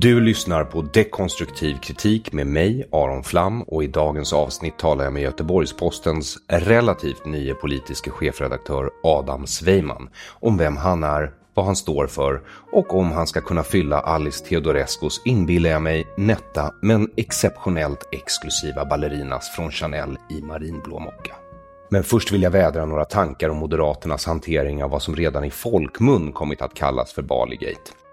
Du lyssnar på Dekonstruktiv kritik med mig, Aron Flam, och i dagens avsnitt talar jag med Göteborgs-Postens relativt nye politiske chefredaktör Adam Sveiman om vem han är, vad han står för och om han ska kunna fylla Alice Teodorescus, inbillar jag mig, nätta men exceptionellt exklusiva ballerinas från Chanel i marinblå mocka. Men först vill jag vädra några tankar om Moderaternas hantering av vad som redan i folkmun kommit att kallas för Baligate.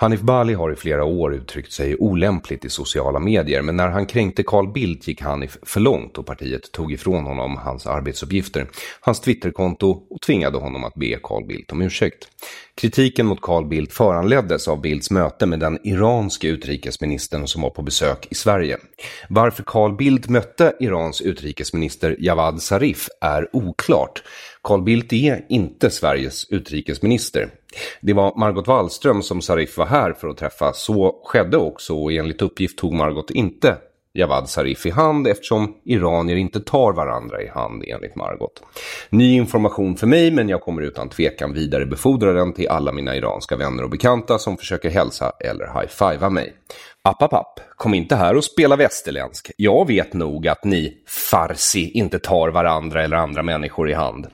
Hanif Bali har i flera år uttryckt sig olämpligt i sociala medier men när han kränkte Carl Bildt gick Hanif för långt och partiet tog ifrån honom hans arbetsuppgifter, hans Twitterkonto och tvingade honom att be Carl Bildt om ursäkt. Kritiken mot Carl Bildt föranleddes av Bildts möte med den iranske utrikesministern som var på besök i Sverige. Varför Carl Bildt mötte Irans utrikesminister Javad Zarif är oklart. Carl Bildt är inte Sveriges utrikesminister. Det var Margot Wallström som Zarif var här för att träffa. Så skedde också och enligt uppgift tog Margot inte Javad Zarif i hand eftersom iranier inte tar varandra i hand enligt Margot. Ny information för mig men jag kommer utan tvekan vidarebefordra den till alla mina iranska vänner och bekanta som försöker hälsa eller high-fivea mig. App, app, app, kom inte här och spela västerländsk. Jag vet nog att ni farsi inte tar varandra eller andra människor i hand.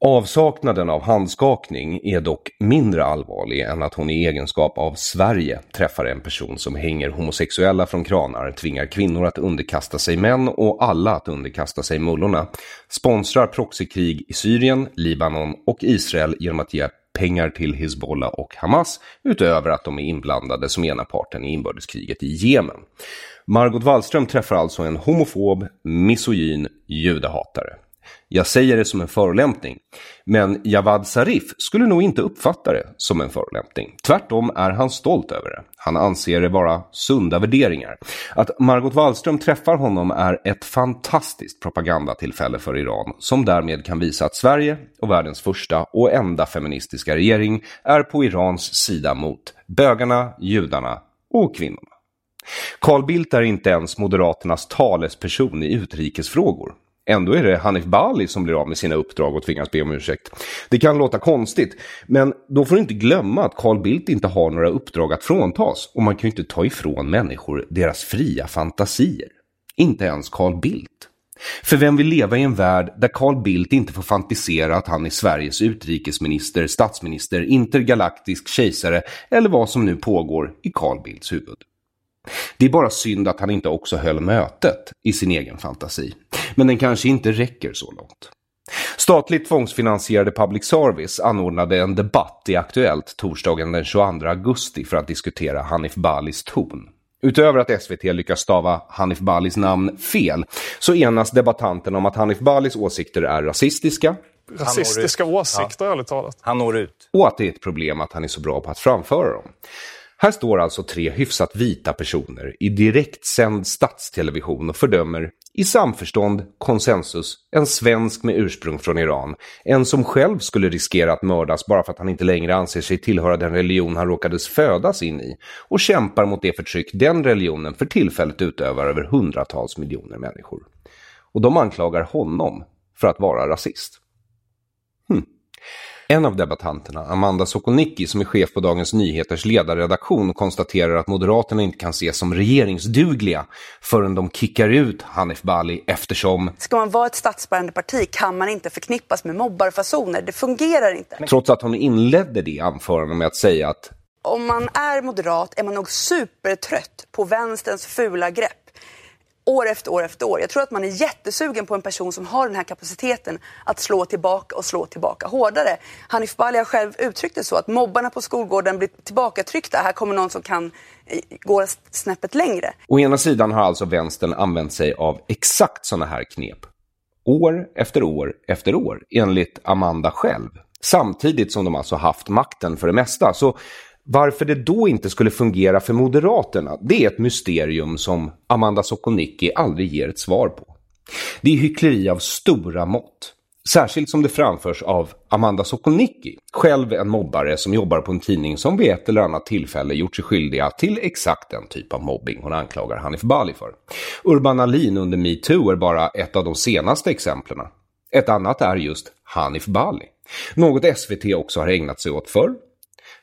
Avsaknaden av handskakning är dock mindre allvarlig än att hon i egenskap av Sverige träffar en person som hänger homosexuella från kranar, tvingar kvinnor att underkasta sig män och alla att underkasta sig mullorna, sponsrar proxykrig i Syrien, Libanon och Israel genom att ge pengar till Hizbollah och Hamas utöver att de är inblandade som ena parten i inbördeskriget i Jemen. Margot Wallström träffar alltså en homofob, misogyn judehatare. Jag säger det som en förolämpning. Men Javad Zarif skulle nog inte uppfatta det som en förolämpning. Tvärtom är han stolt över det. Han anser det vara sunda värderingar. Att Margot Wallström träffar honom är ett fantastiskt propagandatillfälle för Iran som därmed kan visa att Sverige och världens första och enda feministiska regering är på Irans sida mot bögarna, judarna och kvinnorna. Carl Bildt är inte ens Moderaternas talesperson i utrikesfrågor. Ändå är det Hanif Bali som blir av med sina uppdrag och tvingas be om ursäkt. Det kan låta konstigt, men då får du inte glömma att Carl Bildt inte har några uppdrag att fråntas och man kan ju inte ta ifrån människor deras fria fantasier. Inte ens Carl Bildt. För vem vill leva i en värld där Carl Bildt inte får fantisera att han är Sveriges utrikesminister, statsminister, intergalaktisk kejsare eller vad som nu pågår i Carl Bildts huvud? Det är bara synd att han inte också höll mötet i sin egen fantasi. Men den kanske inte räcker så långt. Statligt tvångsfinansierade public service anordnade en debatt i Aktuellt torsdagen den 22 augusti för att diskutera Hanif Balis ton. Utöver att SVT lyckas stava Hanif Balis namn fel så enas debattanterna om att Hanif Balis åsikter är rasistiska. Rasistiska åsikter, ja. ärligt talat. Han når ut. Och att det är ett problem att han är så bra på att framföra dem. Här står alltså tre hyfsat vita personer i direktsänd statstelevision och fördömer i samförstånd, konsensus, en svensk med ursprung från Iran. En som själv skulle riskera att mördas bara för att han inte längre anser sig tillhöra den religion han råkades födas in i och kämpar mot det förtryck den religionen för tillfället utövar över hundratals miljoner människor. Och de anklagar honom för att vara rasist. En av debattanterna, Amanda Sokolnicki, som är chef på Dagens Nyheters ledarredaktion, konstaterar att Moderaterna inte kan ses som regeringsdugliga förrän de kickar ut Hanif Bali eftersom... Ska man vara ett statsbärande parti kan man inte förknippas med mobbarfasoner. Det fungerar inte. Trots att hon inledde det anförandet med att säga att om man är moderat är man nog supertrött på vänsterns fula grepp år efter år efter år. Jag tror att man är jättesugen på en person som har den här kapaciteten att slå tillbaka och slå tillbaka hårdare. Hanif Bali har själv uttryckt det så att mobbarna på skolgården blir tillbakatryckta. Här kommer någon som kan eh, gå snäppet längre. Å ena sidan har alltså vänstern använt sig av exakt sådana här knep. År efter år efter år, enligt Amanda själv. Samtidigt som de alltså haft makten för det mesta. Så varför det då inte skulle fungera för Moderaterna, det är ett mysterium som Amanda Sokolnicki aldrig ger ett svar på. Det är hyckleri av stora mått. Särskilt som det framförs av Amanda Sokolnicki, själv en mobbare som jobbar på en tidning som vid ett eller annat tillfälle gjort sig skyldiga till exakt den typ av mobbing hon anklagar Hanif Bali för. Urban Alin under metoo är bara ett av de senaste exemplen. Ett annat är just Hanif Bali. Något SVT också har ägnat sig åt förr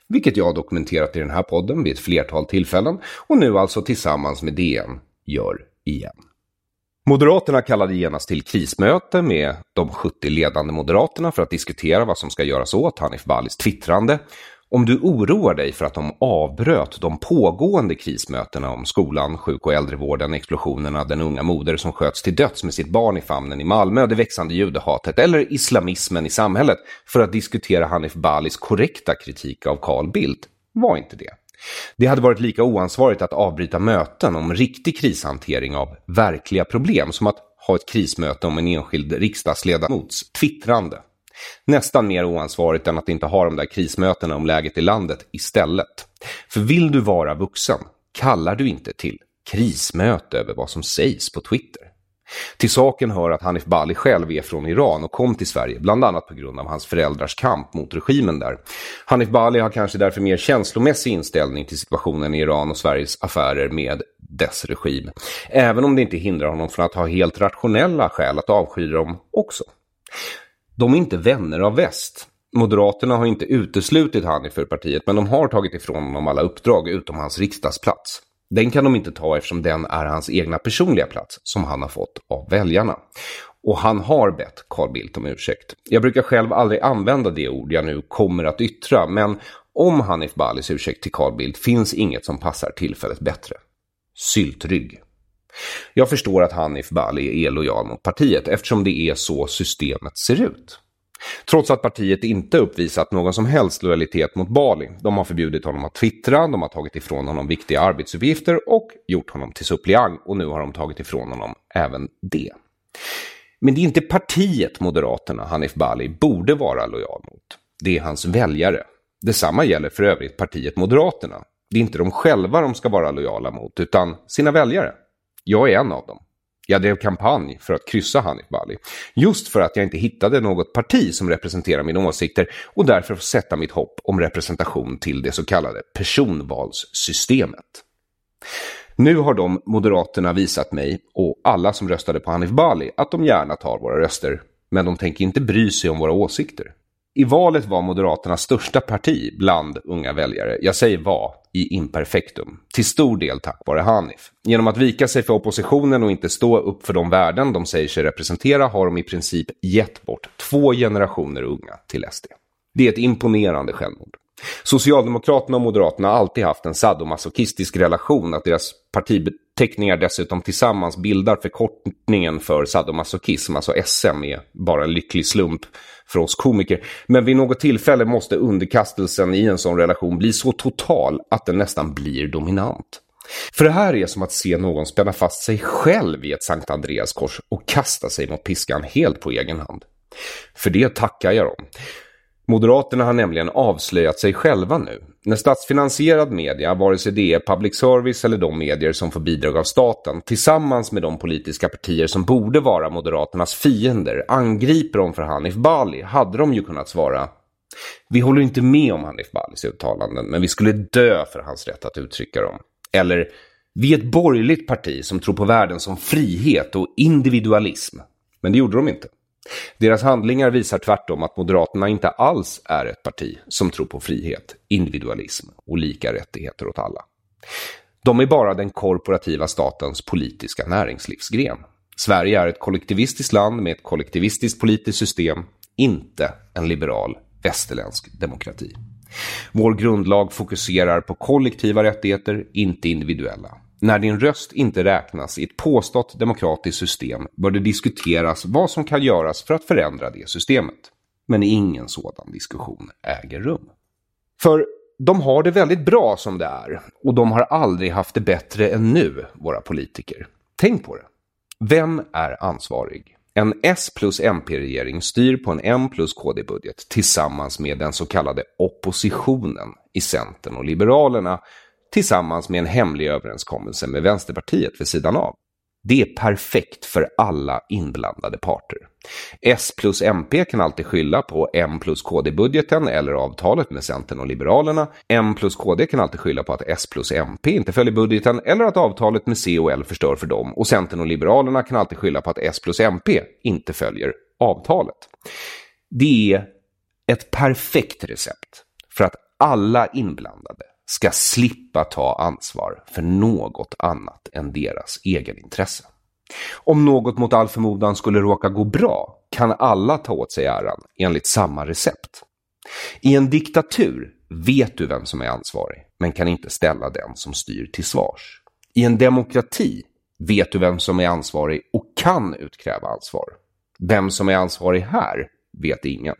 vilket jag har dokumenterat i den här podden vid ett flertal tillfällen och nu alltså tillsammans med DN gör igen. Moderaterna kallade genast till krismöte med de 70 ledande moderaterna för att diskutera vad som ska göras åt Hanif Balis twittrande om du oroar dig för att de avbröt de pågående krismötena om skolan, sjuk och äldrevården, explosionerna, den unga moder som sköts till döds med sitt barn i famnen i Malmö, det växande judehatet eller islamismen i samhället för att diskutera Hanif Balis korrekta kritik av Carl Bildt var inte det. Det hade varit lika oansvarigt att avbryta möten om riktig krishantering av verkliga problem som att ha ett krismöte om en enskild riksdagsledamots twittrande. Nästan mer oansvarigt än att inte ha de där krismötena om läget i landet istället. För vill du vara vuxen kallar du inte till krismöte över vad som sägs på Twitter. Till saken hör att Hanif Bali själv är från Iran och kom till Sverige, bland annat på grund av hans föräldrars kamp mot regimen där. Hanif Bali har kanske därför mer känslomässig inställning till situationen i Iran och Sveriges affärer med dess regim. Även om det inte hindrar honom från att ha helt rationella skäl att avsky dem också. De är inte vänner av väst. Moderaterna har inte uteslutit Hanif ur partiet men de har tagit ifrån honom alla uppdrag utom hans riksdagsplats. Den kan de inte ta eftersom den är hans egna personliga plats som han har fått av väljarna. Och han har bett Carl Bildt om ursäkt. Jag brukar själv aldrig använda det ord jag nu kommer att yttra men om Hanif Balis ursäkt till Carl Bildt finns inget som passar tillfället bättre. Syltrygg. Jag förstår att Hanif Bali är lojal mot partiet eftersom det är så systemet ser ut. Trots att partiet inte uppvisat någon som helst lojalitet mot Bali. De har förbjudit honom att twittra, de har tagit ifrån honom viktiga arbetsuppgifter och gjort honom till suppleant och nu har de tagit ifrån honom även det. Men det är inte partiet Moderaterna Hanif Bali borde vara lojal mot. Det är hans väljare. Detsamma gäller för övrigt partiet Moderaterna. Det är inte de själva de ska vara lojala mot, utan sina väljare. Jag är en av dem. Jag drev kampanj för att kryssa Hanif Bali. Just för att jag inte hittade något parti som representerar mina åsikter och därför får sätta mitt hopp om representation till det så kallade personvalssystemet. Nu har de Moderaterna visat mig och alla som röstade på Hanif Bali att de gärna tar våra röster, men de tänker inte bry sig om våra åsikter. I valet var Moderaternas största parti bland unga väljare, jag säger var, i imperfektum. Till stor del tack vare Hanif. Genom att vika sig för oppositionen och inte stå upp för de värden de säger sig representera har de i princip gett bort två generationer unga till SD. Det är ett imponerande självmord. Socialdemokraterna och Moderaterna har alltid haft en sadomasochistisk relation, att deras partibeteckningar dessutom tillsammans bildar förkortningen för sadomasochism, alltså SM är bara en lycklig slump för oss komiker. Men vid något tillfälle måste underkastelsen i en sån relation bli så total att den nästan blir dominant. För det här är som att se någon spänna fast sig själv i ett Sankt Andreas kors och kasta sig mot piskan helt på egen hand. För det tackar jag dem. Moderaterna har nämligen avslöjat sig själva nu. När statsfinansierad media, vare sig det är public service eller de medier som får bidrag av staten, tillsammans med de politiska partier som borde vara Moderaternas fiender, angriper dem för Hanif Bali, hade de ju kunnat svara vi håller inte med om Hanif Balis uttalanden, men vi skulle dö för hans rätt att uttrycka dem. Eller, vi är ett borgerligt parti som tror på världen som frihet och individualism. Men det gjorde de inte. Deras handlingar visar tvärtom att Moderaterna inte alls är ett parti som tror på frihet, individualism och lika rättigheter åt alla. De är bara den korporativa statens politiska näringslivsgren. Sverige är ett kollektivistiskt land med ett kollektivistiskt politiskt system, inte en liberal västerländsk demokrati. Vår grundlag fokuserar på kollektiva rättigheter, inte individuella. När din röst inte räknas i ett påstått demokratiskt system bör det diskuteras vad som kan göras för att förändra det systemet. Men ingen sådan diskussion äger rum. För de har det väldigt bra som det är och de har aldrig haft det bättre än nu, våra politiker. Tänk på det. Vem är ansvarig? En S plus MP-regering styr på en M plus KD-budget tillsammans med den så kallade oppositionen i Centern och Liberalerna tillsammans med en hemlig överenskommelse med Vänsterpartiet vid sidan av. Det är perfekt för alla inblandade parter. S plus MP kan alltid skylla på M plus KD-budgeten eller avtalet med Centern och Liberalerna. M plus KD kan alltid skylla på att S plus MP inte följer budgeten eller att avtalet med C och L förstör för dem. Och Centern och Liberalerna kan alltid skylla på att S plus MP inte följer avtalet. Det är ett perfekt recept för att alla inblandade ska slippa ta ansvar för något annat än deras egenintresse. Om något mot all förmodan skulle råka gå bra kan alla ta åt sig äran enligt samma recept. I en diktatur vet du vem som är ansvarig, men kan inte ställa den som styr till svars. I en demokrati vet du vem som är ansvarig och kan utkräva ansvar. Vem som är ansvarig här vet ingen.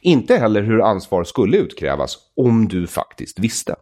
Inte heller hur ansvar skulle utkrävas om du faktiskt visste.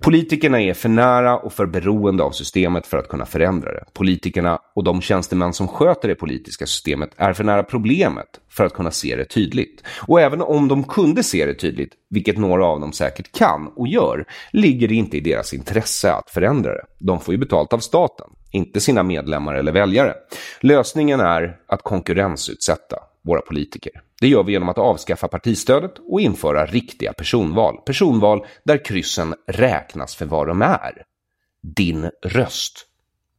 Politikerna är för nära och för beroende av systemet för att kunna förändra det. Politikerna och de tjänstemän som sköter det politiska systemet är för nära problemet för att kunna se det tydligt. Och även om de kunde se det tydligt, vilket några av dem säkert kan och gör, ligger det inte i deras intresse att förändra det. De får ju betalt av staten, inte sina medlemmar eller väljare. Lösningen är att konkurrensutsätta våra politiker. Det gör vi genom att avskaffa partistödet och införa riktiga personval. Personval där kryssen räknas för vad de är. Din röst.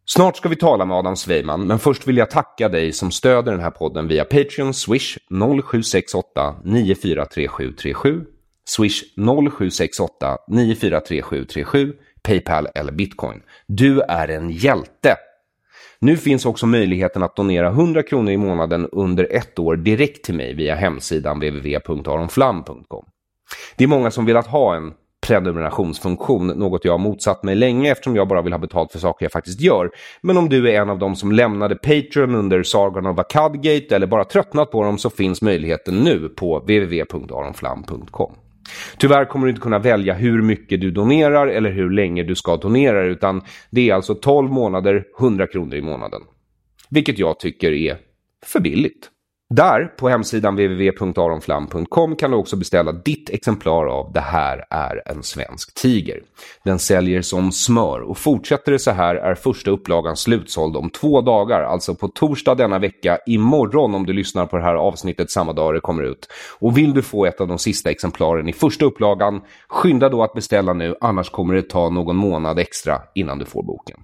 Snart ska vi tala med Adam Sveiman, men först vill jag tacka dig som stöder den här podden via Patreon, Swish 0768 943737, Swish 0768 943737, Paypal eller Bitcoin. Du är en hjälte! Nu finns också möjligheten att donera 100 kronor i månaden under ett år direkt till mig via hemsidan www.aronflam.com. Det är många som velat ha en prenumerationsfunktion, något jag har motsatt mig länge eftersom jag bara vill ha betalt för saker jag faktiskt gör. Men om du är en av dem som lämnade Patreon under sagan of Akkadgate eller bara tröttnat på dem så finns möjligheten nu på www.aronflam.com. Tyvärr kommer du inte kunna välja hur mycket du donerar eller hur länge du ska donera utan det är alltså 12 månader, 100 kronor i månaden. Vilket jag tycker är för billigt. Där, på hemsidan www.aronflam.com kan du också beställa ditt exemplar av Det här är en svensk tiger. Den säljer som smör och fortsätter det så här är första upplagan slutsåld om två dagar, alltså på torsdag denna vecka, imorgon om du lyssnar på det här avsnittet samma dag det kommer ut. Och vill du få ett av de sista exemplaren i första upplagan, skynda då att beställa nu, annars kommer det ta någon månad extra innan du får boken.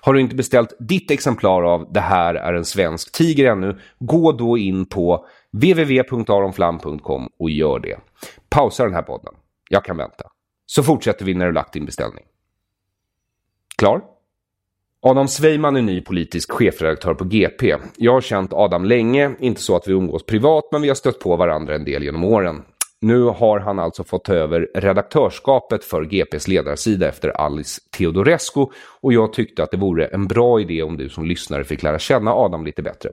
Har du inte beställt ditt exemplar av Det här är en svensk tiger ännu, gå då in på www.aronflam.com och gör det. Pausa den här podden. Jag kan vänta. Så fortsätter vi när du lagt din beställning. Klar? Adam Sveiman är ny politisk chefredaktör på GP. Jag har känt Adam länge, inte så att vi umgås privat, men vi har stött på varandra en del genom åren. Nu har han alltså fått ta över redaktörskapet för GPs ledarsida efter Alice Teodorescu och jag tyckte att det vore en bra idé om du som lyssnare fick lära känna Adam lite bättre.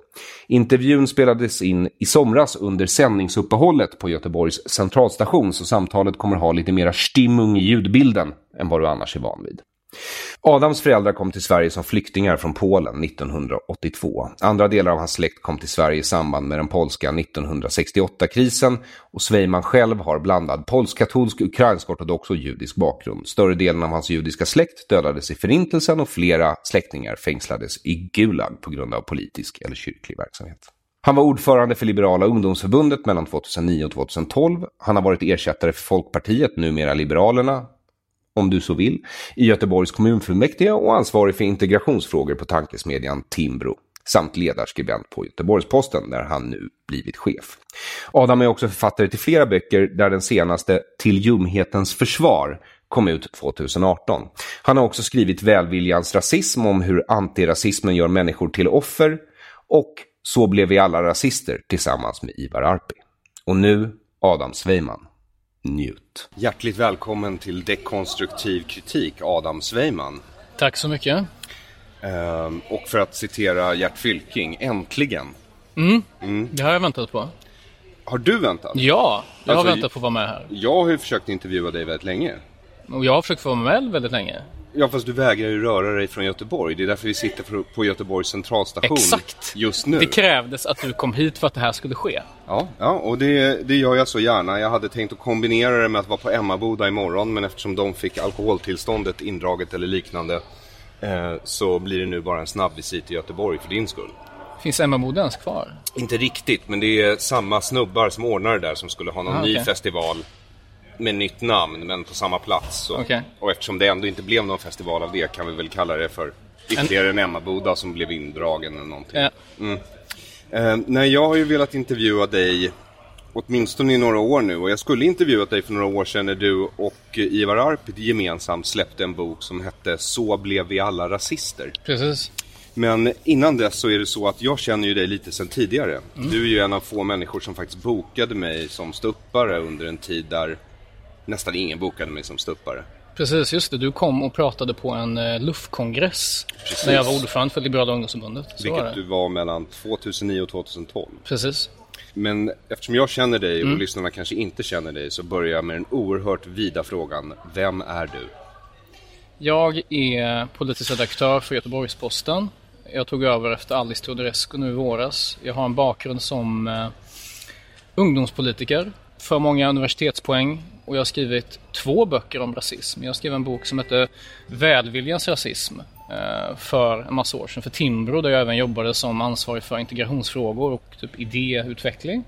Intervjun spelades in i somras under sändningsuppehållet på Göteborgs centralstation så samtalet kommer ha lite mera stimmung i ljudbilden än vad du annars är van vid. Adams föräldrar kom till Sverige som flyktingar från Polen 1982. Andra delar av hans släkt kom till Sverige i samband med den polska 1968-krisen och Svejman själv har blandad polsk-katolsk, ukrainsk-ortodox och judisk bakgrund. Större delen av hans judiska släkt dödades i förintelsen och flera släktingar fängslades i Gulag på grund av politisk eller kyrklig verksamhet. Han var ordförande för Liberala ungdomsförbundet mellan 2009 och 2012. Han har varit ersättare för Folkpartiet, numera Liberalerna, om du så vill, i Göteborgs kommunfullmäktige och ansvarig för integrationsfrågor på tankesmedjan Timbro samt ledarskribent på Göteborgs-Posten där han nu blivit chef. Adam är också författare till flera böcker där den senaste Till ljumhetens försvar kom ut 2018. Han har också skrivit Välviljans rasism om hur antirasismen gör människor till offer och Så blev vi alla rasister tillsammans med Ivar Arpi. Och nu Adam Sveiman. Njut. Hjärtligt välkommen till Dekonstruktiv kritik, Adam Sveiman. Tack så mycket. Ehm, och för att citera Gert Fylking, äntligen. Mm, mm. det har jag väntat på. Har du väntat? Ja, jag alltså, har väntat på att vara med här. Jag har ju försökt intervjua dig väldigt länge. Och jag har försökt få vara med väldigt länge. Ja fast du vägrar ju röra dig från Göteborg. Det är därför vi sitter på Göteborgs centralstation Exakt. just nu. Det krävdes att du kom hit för att det här skulle ske. Ja, ja och det, det gör jag så gärna. Jag hade tänkt att kombinera det med att vara på Emmaboda imorgon men eftersom de fick alkoholtillståndet indraget eller liknande eh, så blir det nu bara en snabb visit till Göteborg för din skull. Finns Emmaboda ens kvar? Inte riktigt, men det är samma snubbar som ordnar det där som skulle ha någon ah, ny festival med nytt namn men på samma plats. Så. Okay. Och eftersom det ändå inte blev någon festival av det kan vi väl kalla det för ytterligare en Emmaboda som blev indragen eller någonting. Ja. Mm. Eh, nej, jag har ju velat intervjua dig åtminstone i några år nu och jag skulle intervjuat dig för några år sedan när du och Ivar Arpi gemensamt släppte en bok som hette Så blev vi alla rasister. Precis. Men innan dess så är det så att jag känner ju dig lite sedan tidigare. Mm. Du är ju en av få människor som faktiskt bokade mig som ståuppare under en tid där nästan ingen bokade mig som stuppare. Precis, just det. Du kom och pratade på en eh, luftkongress när jag var ordförande för Liberala ungdomsförbundet. Så Vilket var du var mellan 2009 och 2012. Precis. Men eftersom jag känner dig och mm. lyssnarna kanske inte känner dig så börjar jag med den oerhört vida frågan. Vem är du? Jag är politisk redaktör för Göteborgs-Posten. Jag tog över efter Alice Teodorescu nu i våras. Jag har en bakgrund som eh, ungdomspolitiker för många universitetspoäng och jag har skrivit två böcker om rasism. Jag skrev en bok som heter Välviljans rasism eh, för en massa år sedan för Timbro där jag även jobbade som ansvarig för integrationsfrågor och typ idéutveckling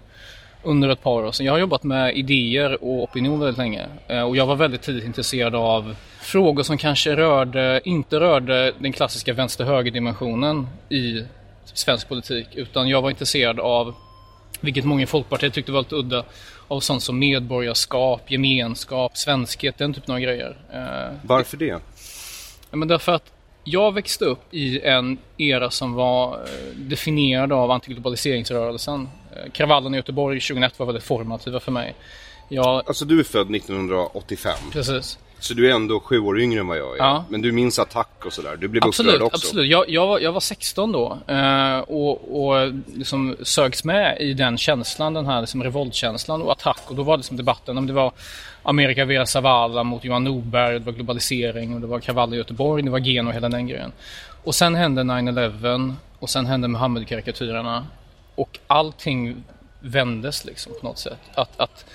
under ett par år sedan. Jag har jobbat med idéer och opinion väldigt länge eh, och jag var väldigt tidigt intresserad av frågor som kanske rörde, inte rörde den klassiska vänster-höger-dimensionen i svensk politik utan jag var intresserad av vilket många i Folkpartiet tyckte var lite udda av sånt som medborgarskap, gemenskap, svenskhet, den typen av grejer. Eh, Varför det? Ja, men därför att jag växte upp i en era som var eh, definierad av antiglobaliseringsrörelsen. Eh, kravallerna i Göteborg 2001 var väldigt formativa för mig. Jag... Alltså du är född 1985? Precis. Så du är ändå sju år yngre än vad jag är. Ja. Men du minns attack och sådär. Du blev absolut, upprörd också. Absolut, jag, jag, var, jag var 16 då. Eh, och och liksom sögs med i den känslan, den här liksom revoltkänslan och attack. Och då var det liksom debatten om det var Amerika Vera Zavala mot Johan Norberg, det var globalisering och det var kravaller i Göteborg, det var gen och hela den grejen. Och sen hände 9-11 och sen hände Muhammed-karikatyrerna. Och allting vändes liksom på något sätt. Att, att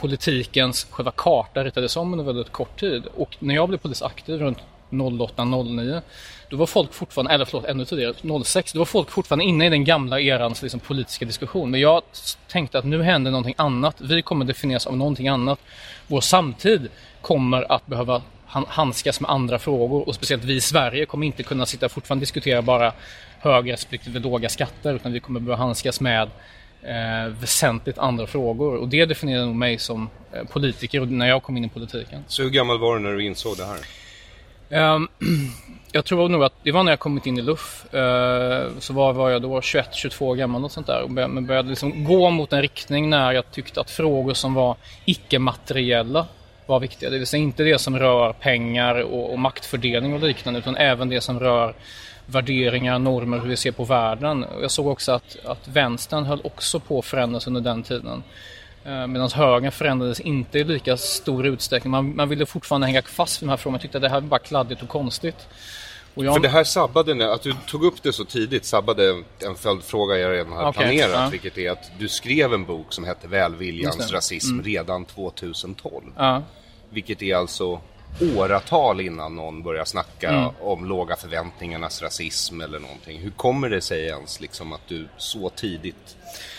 politikens själva karta ritades om under väldigt kort tid. Och när jag blev politiskt aktiv runt 08-09 då var folk fortfarande, eller förlåt ännu tidigare, 06, då var folk fortfarande inne i den gamla erans liksom, politiska diskussion. Men jag tänkte att nu händer någonting annat. Vi kommer definieras av någonting annat. Vår samtid kommer att behöva handskas med andra frågor och speciellt vi i Sverige kommer inte kunna sitta och fortfarande diskutera bara höga respektive låga skatter utan vi kommer behöva handskas med eh, väsentligt andra frågor. Och det definierar nog mig som eh, politiker när jag kom in i politiken. Så hur gammal var du när du insåg det här? Um, jag tror nog att det var när jag kommit in i LUF. Uh, så var, var jag då 21-22 år gammal och sånt där. Och började, började liksom gå mot en riktning när jag tyckte att frågor som var icke-materiella var viktiga. Det vill säga inte det som rör pengar och, och maktfördelning och liknande utan även det som rör värderingar, normer, hur vi ser på världen. Jag såg också att, att vänstern höll också på att förändras under den tiden. Eh, Medan högern förändrades inte i lika stor utsträckning. Man, man ville fortfarande hänga fast vid de här frågorna. Man tyckte att det här var bara kladdigt och konstigt. Och jag, För det här sabbade, att du tog upp det så tidigt, sabbade en följdfråga jag redan hade Okej, planerat. ja. Vilket är att du skrev en bok som hette Välviljans det. Mm. rasism redan 2012. ja, Vilket är alltså åratal innan någon börjar snacka Mm. om låga förväntningarnas rasism eller någonting. Hur kommer det sig ens liksom att du så tidigt...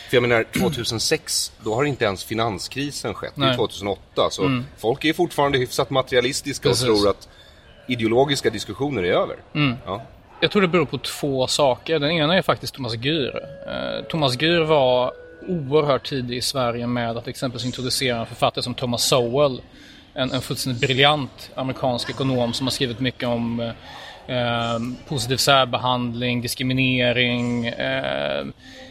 För jag menar 2006, då har inte ens finanskrisen skett. Det är Nej. 2008. Så folk är fortfarande hyfsat materialistiska Precis. och tror att ideologiska diskussioner är över. Ja. Jag tror det beror på två saker. Den ena är faktiskt Thomas Gyr. Eh, Thomas Gyr var oerhört tidig i Sverige med att exempelvis introducera en författare som Thomas Sowell. En, en fullständigt briljant amerikansk ekonom som har skrivit mycket om eh, eh, positiv särbehandling, diskriminering, eh,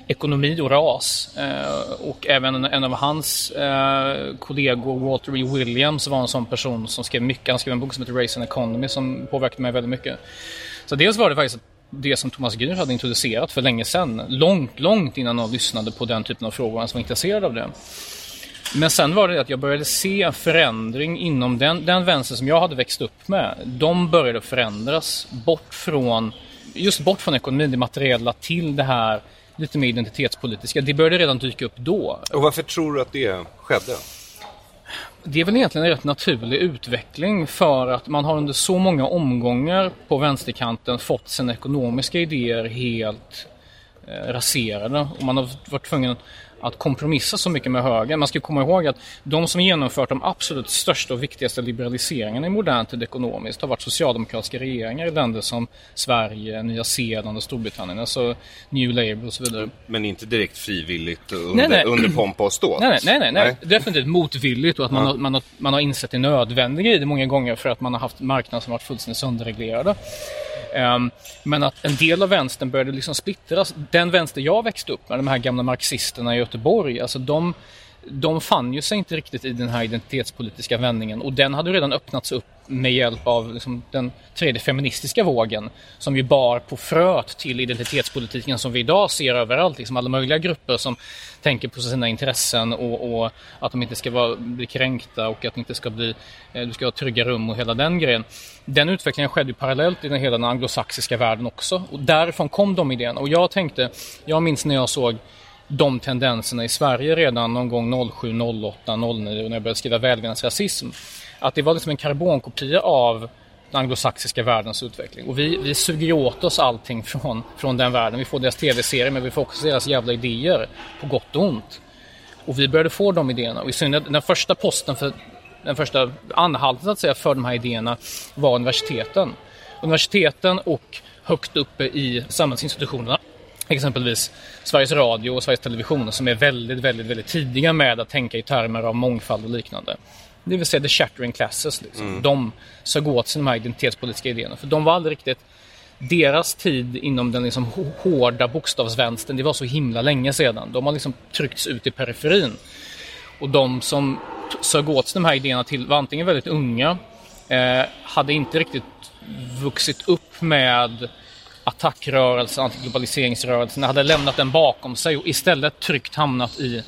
ekonomi och ras. Eh, och även en, en av hans eh, kollegor, Walter E. Williams, var en sån person som skrev mycket. Han skrev en bok som heter Race and Economy som påverkade mig väldigt mycket. Så dels var det faktiskt det som Thomas Gür hade introducerat för länge sedan. Långt, långt innan någon lyssnade på den typen av frågor och ens var intresserad av det. Men sen var det att jag började se förändring inom den, den vänster som jag hade växt upp med. De började förändras bort från, just bort från ekonomin, det materiella, till det här lite mer identitetspolitiska. Det började redan dyka upp då. Och varför tror du att det skedde? Det är väl egentligen en rätt naturlig utveckling för att man har under så många omgångar på vänsterkanten fått sina ekonomiska idéer helt eh, raserade och man har varit tvungen att kompromissa så mycket med högern. Man ska komma ihåg att de som genomfört de absolut största och viktigaste liberaliseringarna i modern tid ekonomiskt har varit socialdemokratiska regeringar i länder som Sverige, Nya Zeeland och Storbritannien. Alltså New Labour och så vidare. Men inte direkt frivilligt under, Nej, nej. under pompa och ståt? Nej, nej, nej, nej. definitivt motvilligt och att man, har, man, har, man har insett det nödvändiga i det många gånger för att man har haft marknader som varit fullständigt sönderreglerade. Ehm, men att en del av vänstern började liksom splittras. Den vänster jag växte upp med, de här gamla marxisterna i Göteborg, alltså de, de fann ju sig inte riktigt i den här identitetspolitiska vändningen och den hade redan öppnats upp med hjälp av liksom den tredje feministiska vågen som ju bar på fröet till identitetspolitiken som vi idag ser överallt. Liksom alla möjliga grupper som tänker på sina intressen och, och att de inte ska vara, bli kränkta och att det inte ska bli, eh, du ska ha trygga rum och hela den grejen. Den utvecklingen skedde ju parallellt i den hela den anglosaxiska världen också och därifrån kom de idéerna och jag tänkte, jag minns när jag såg de tendenserna i Sverige redan någon gång 07, 08, 09 när jag började skriva Välgörenhetsrasism rasism. Att det var liksom en karbonkopia av den anglosaxiska världens utveckling. Och vi, vi suger åt oss allting från, från den världen. Vi får deras tv-serier men vi får också deras jävla idéer på gott och ont. Och vi började få de idéerna. Och i synnerhet den första posten för den första anhalten så att säga för de här idéerna var universiteten. Universiteten och högt uppe i samhällsinstitutionerna exempelvis Sveriges Radio och Sveriges Television som är väldigt, väldigt, väldigt tidiga med att tänka i termer av mångfald och liknande. Det vill säga the shattering classes. Liksom. De sög åt sig de här identitetspolitiska idéerna. För de var aldrig riktigt... Deras tid inom den liksom hå- hårda bokstavsvänstern, det var så himla länge sedan. De har liksom tryckts ut i periferin. Och de som sög åt sig de här idéerna till var antingen väldigt unga, eh, hade inte riktigt vuxit upp med attackrörelsen, antiglobaliseringsrörelsen, hade lämnat den bakom sig och istället tryggt hamnat i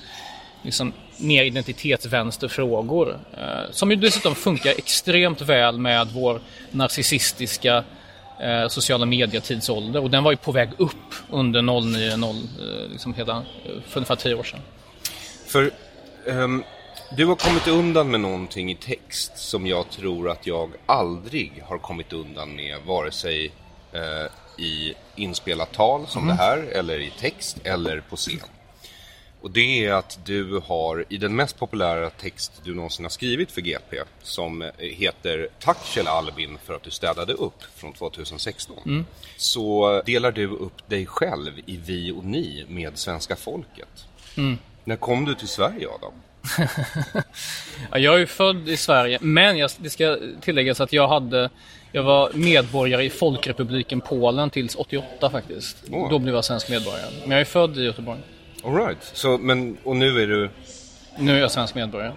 liksom, mer identitetsvänsterfrågor. Eh, som ju dessutom funkar extremt väl med vår narcissistiska eh, sociala medietidsålder och den var ju på väg upp under 09, 0, eh, liksom hela, för ungefär tio år sedan. För ehm, du har kommit undan med någonting i text som jag tror att jag aldrig har kommit undan med vare sig eh, i inspelat tal som det här eller i text eller på scen. Och det är att du har i den mest populära text du någonsin har skrivit för GP som eh, heter Tack Kjell Albin för att du städade upp från 2016. Så delar du upp dig själv i vi och ni med svenska folket. När kom du till Sverige Adam? Ja, jag är ju född i Sverige, men jag, det ska tilläggas att jag hade jag var medborgare i Folkrepubliken Polen tills 88 faktiskt. Åh. Då blev jag svensk medborgare. Men jag är född i Göteborg. All right. Så, men, och nu är du... Nu är jag svensk medborgare.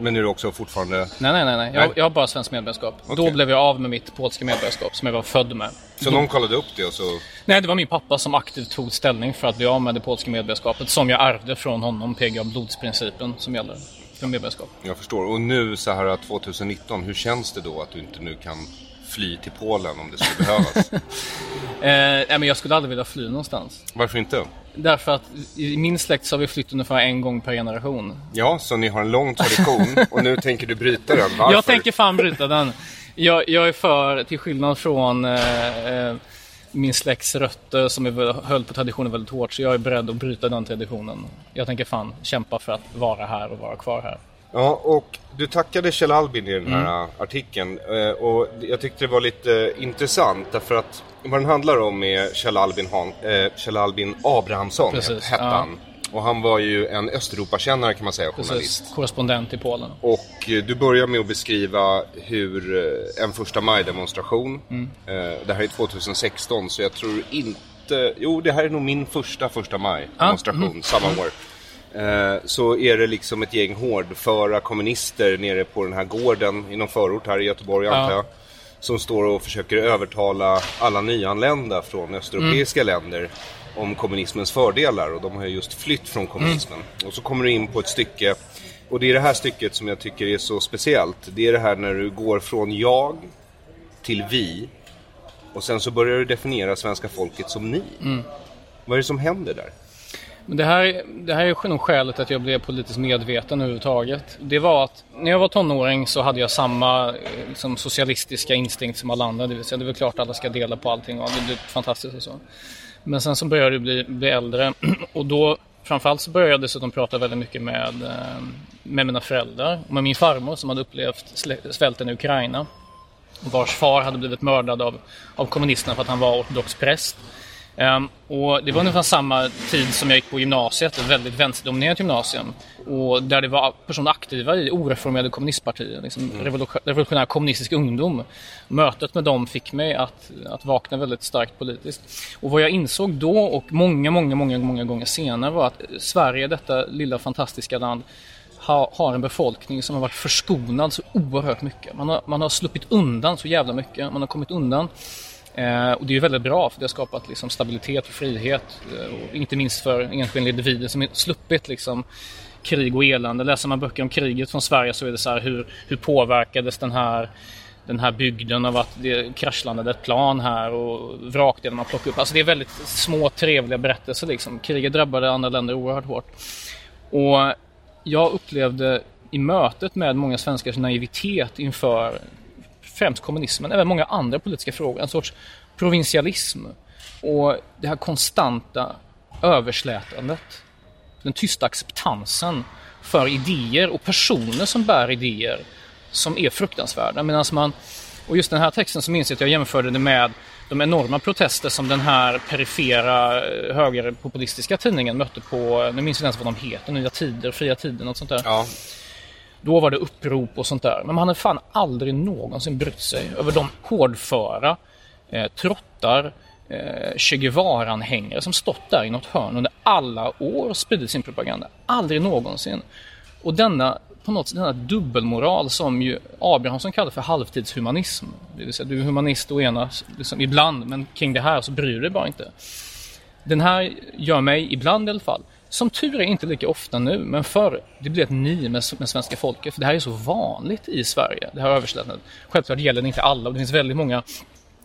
Men är du också fortfarande... Nej, nej, nej. nej. Jag, jag har bara svenskt medborgarskap. Okej. Då blev jag av med mitt polska medborgarskap som jag var född med. Så någon kollade upp det och så... Nej, det var min pappa som aktivt tog ställning för att bli av med det polska medborgarskapet som jag ärvde från honom, PGA blodsprincipen som gäller för medborgarskap. Jag förstår. Och nu så här 2019, hur känns det då att du inte nu kan fly till Polen om det skulle behövas? Eh, nej, men jag skulle aldrig vilja fly någonstans. Varför inte? Därför att i min släkt så har vi flytt ungefär en gång per generation. Ja, så ni har en lång tradition och nu tänker du bryta den. Varför? Jag tänker fan bryta den. Jag, jag är för, till skillnad från eh, eh, min släkts rötter som är, höll på traditionen väldigt hårt, så jag är beredd att bryta den traditionen. Jag tänker fan kämpa för att vara här och vara kvar här. Ja, och du tackade Kjell Albin i den här Mm. artikeln. eh, Och jag tyckte det var lite intressant därför att vad den handlar om är Kjell Albin, Han, eh, Kjell Albin Abrahamsson, Precis, hette ja. han. Och han var ju en Östeuropakännare kan man säga, journalist. Precis, korrespondent i Polen. Och eh, du börjar med att beskriva hur en första maj-demonstration, Mm. det här är 2016 så jag tror inte, jo det här är nog min första första maj-demonstration, mhm. samma år. Eh, så är det liksom ett gäng hårdföra kommunister nere på den här gården i någon förort här i Göteborg antar jag. Som står och försöker övertala alla nyanlända från östeuropeiska Mm. länder om kommunismens fördelar och de har ju just flytt från kommunismen. Och så kommer du in på ett stycke och det är det här stycket som jag tycker är så speciellt. Det är det här när du går från jag till vi och sen så börjar du definiera svenska folket som ni. Vad är det som händer där? Men det här, det här är nog skälet att jag blev politiskt medveten överhuvudtaget. Det var att när jag var tonåring så hade jag samma eh, liksom, socialistiska instinkt som alla andra. Det vill säga det är väl klart att alla ska dela på allting och det blir fantastiskt och så. Men sen så började jag bli, bli äldre och då framförallt så började jag dessutom prata väldigt mycket med, eh, med mina föräldrar och med min farmor som hade upplevt svälten i Ukraina. Vars far hade blivit mördad av, av kommunisterna för att han var ortodox präst. Ehm, och det var ungefär samma tid som jag gick på gymnasiet, ett väldigt vänsterdominerat gymnasium. Och där det var personer aktiva i oreformerade kommunistpartier, liksom revolution- revolutionär kommunistisk ungdom. Mötet med dem fick mig att, att vakna väldigt starkt politiskt. Och vad jag insåg då och många, många, många, många gånger senare var att Sverige, detta lilla fantastiska land, ha, har en befolkning som har varit förskonad så oerhört mycket. Man har, man har sluppit undan så jävla mycket. Man har kommit undan. Eh, och det är ju väldigt bra för det har skapat liksom, stabilitet och frihet. Eh, och inte minst för enskilda individer som sluppit liksom, krig och elände. Läser man böcker om kriget från Sverige så är det så här hur, hur påverkades den här den här bygden av att det kraschlandade ett plan här och vrakdelar man plockade upp. Alltså det är väldigt små trevliga berättelser liksom. Kriget drabbade andra länder oerhört hårt. Och jag upplevde i mötet med många svenskars naivitet inför främst kommunismen, även många andra politiska frågor, en sorts provinsialism. Och det här konstanta överslätandet, den tysta acceptansen för idéer och personer som bär idéer som är fruktansvärda. Medan man, och just den här texten så minns jag att jag jämförde det med de enorma protester som den här perifera eh, högerpopulistiska tidningen mötte på, nu minns jag inte ens vad de heter, Nya Tider, Fria Tider, något sånt där. Ja, då var det upprop och sånt där. Men man hade fan aldrig någonsin brytt sig över de hårdföra eh, trottar, eh, Che Guevara-anhängare som stått där i något hörn under alla år och spridit sin propaganda. Aldrig någonsin. Och denna, på något sätt, denna dubbelmoral som ju Abrahamsson kallar för halvtidshumanism. Det vill säga du är humanist och ena, liksom, ibland, men kring det här så bryr du dig bara inte. Den här gör mig, ibland i alla fall, som tur är inte lika ofta nu, men förr, det blir ett ni med, med svenska folket. För det här är så vanligt i Sverige, det här överslätandet. Självklart gäller det inte alla och det finns väldigt många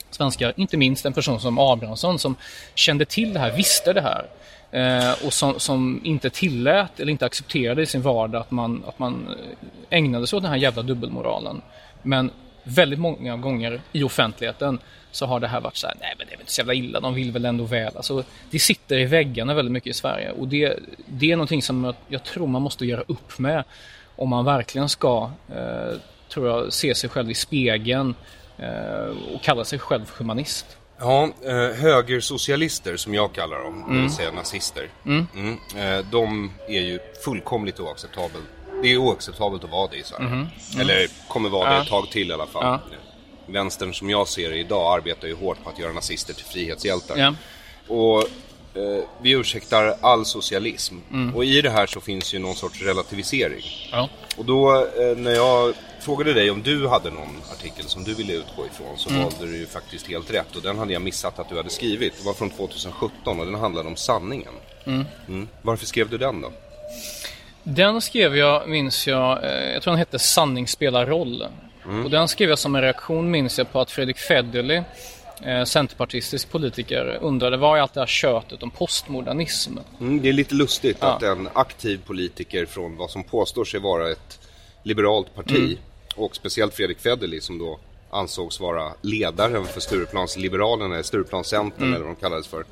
svenskar, inte minst en person som Abrahamsson som kände till det här, visste det här. Eh, och som, som inte tillät eller inte accepterade i sin vardag att man, att man eh, ägnade sig åt den här jävla dubbelmoralen. Men väldigt många gånger i offentligheten så har det här varit så här, nej men det är väl inte så jävla illa, de vill väl ändå väl. Alltså, det sitter i väggarna väldigt mycket i Sverige och det, det är någonting som jag, jag tror man måste göra upp med om man verkligen ska, eh, tror jag, se sig själv i spegeln eh, och kalla sig själv humanist. Ja, eh, högersocialister som jag kallar dem, det vill säga nazister. Mm. Eh, de är ju fullkomligt oacceptabelt. Det är oacceptabelt att vara det i Sverige. Eller kommer vara det ett tag till i alla fall. Ja. Vänstern som jag ser det idag arbetar ju hårt på att göra nazister till frihetshjältar. Ja. Och eh, vi ursäktar all socialism. Mm. Och i det här så finns ju någon sorts relativisering. Ja. Och då eh, när jag frågade dig om du hade någon artikel som du ville utgå ifrån så Mm. valde du ju faktiskt helt rätt. Och den hade jag missat att du hade skrivit. Det var från 2017 och den handlade om sanningen. Mm. Varför skrev du den då? Den skrev jag, minns jag, eh, jag tror den hette Sanning spelar roll. Och den skrev jag som en reaktion, minns jag, på att Fredrik Federley, eh, centerpartistisk politiker, undrade vad är allt det här tjötet om postmodernism? Mm, det är lite lustigt Ja. att en aktiv politiker från vad som påstår sig vara ett liberalt parti Mm. och speciellt Fredrik Federley som då ansågs vara ledaren för Stureplans Liberalerna, eller Stureplanscentern Mm. eller vad de kallades för.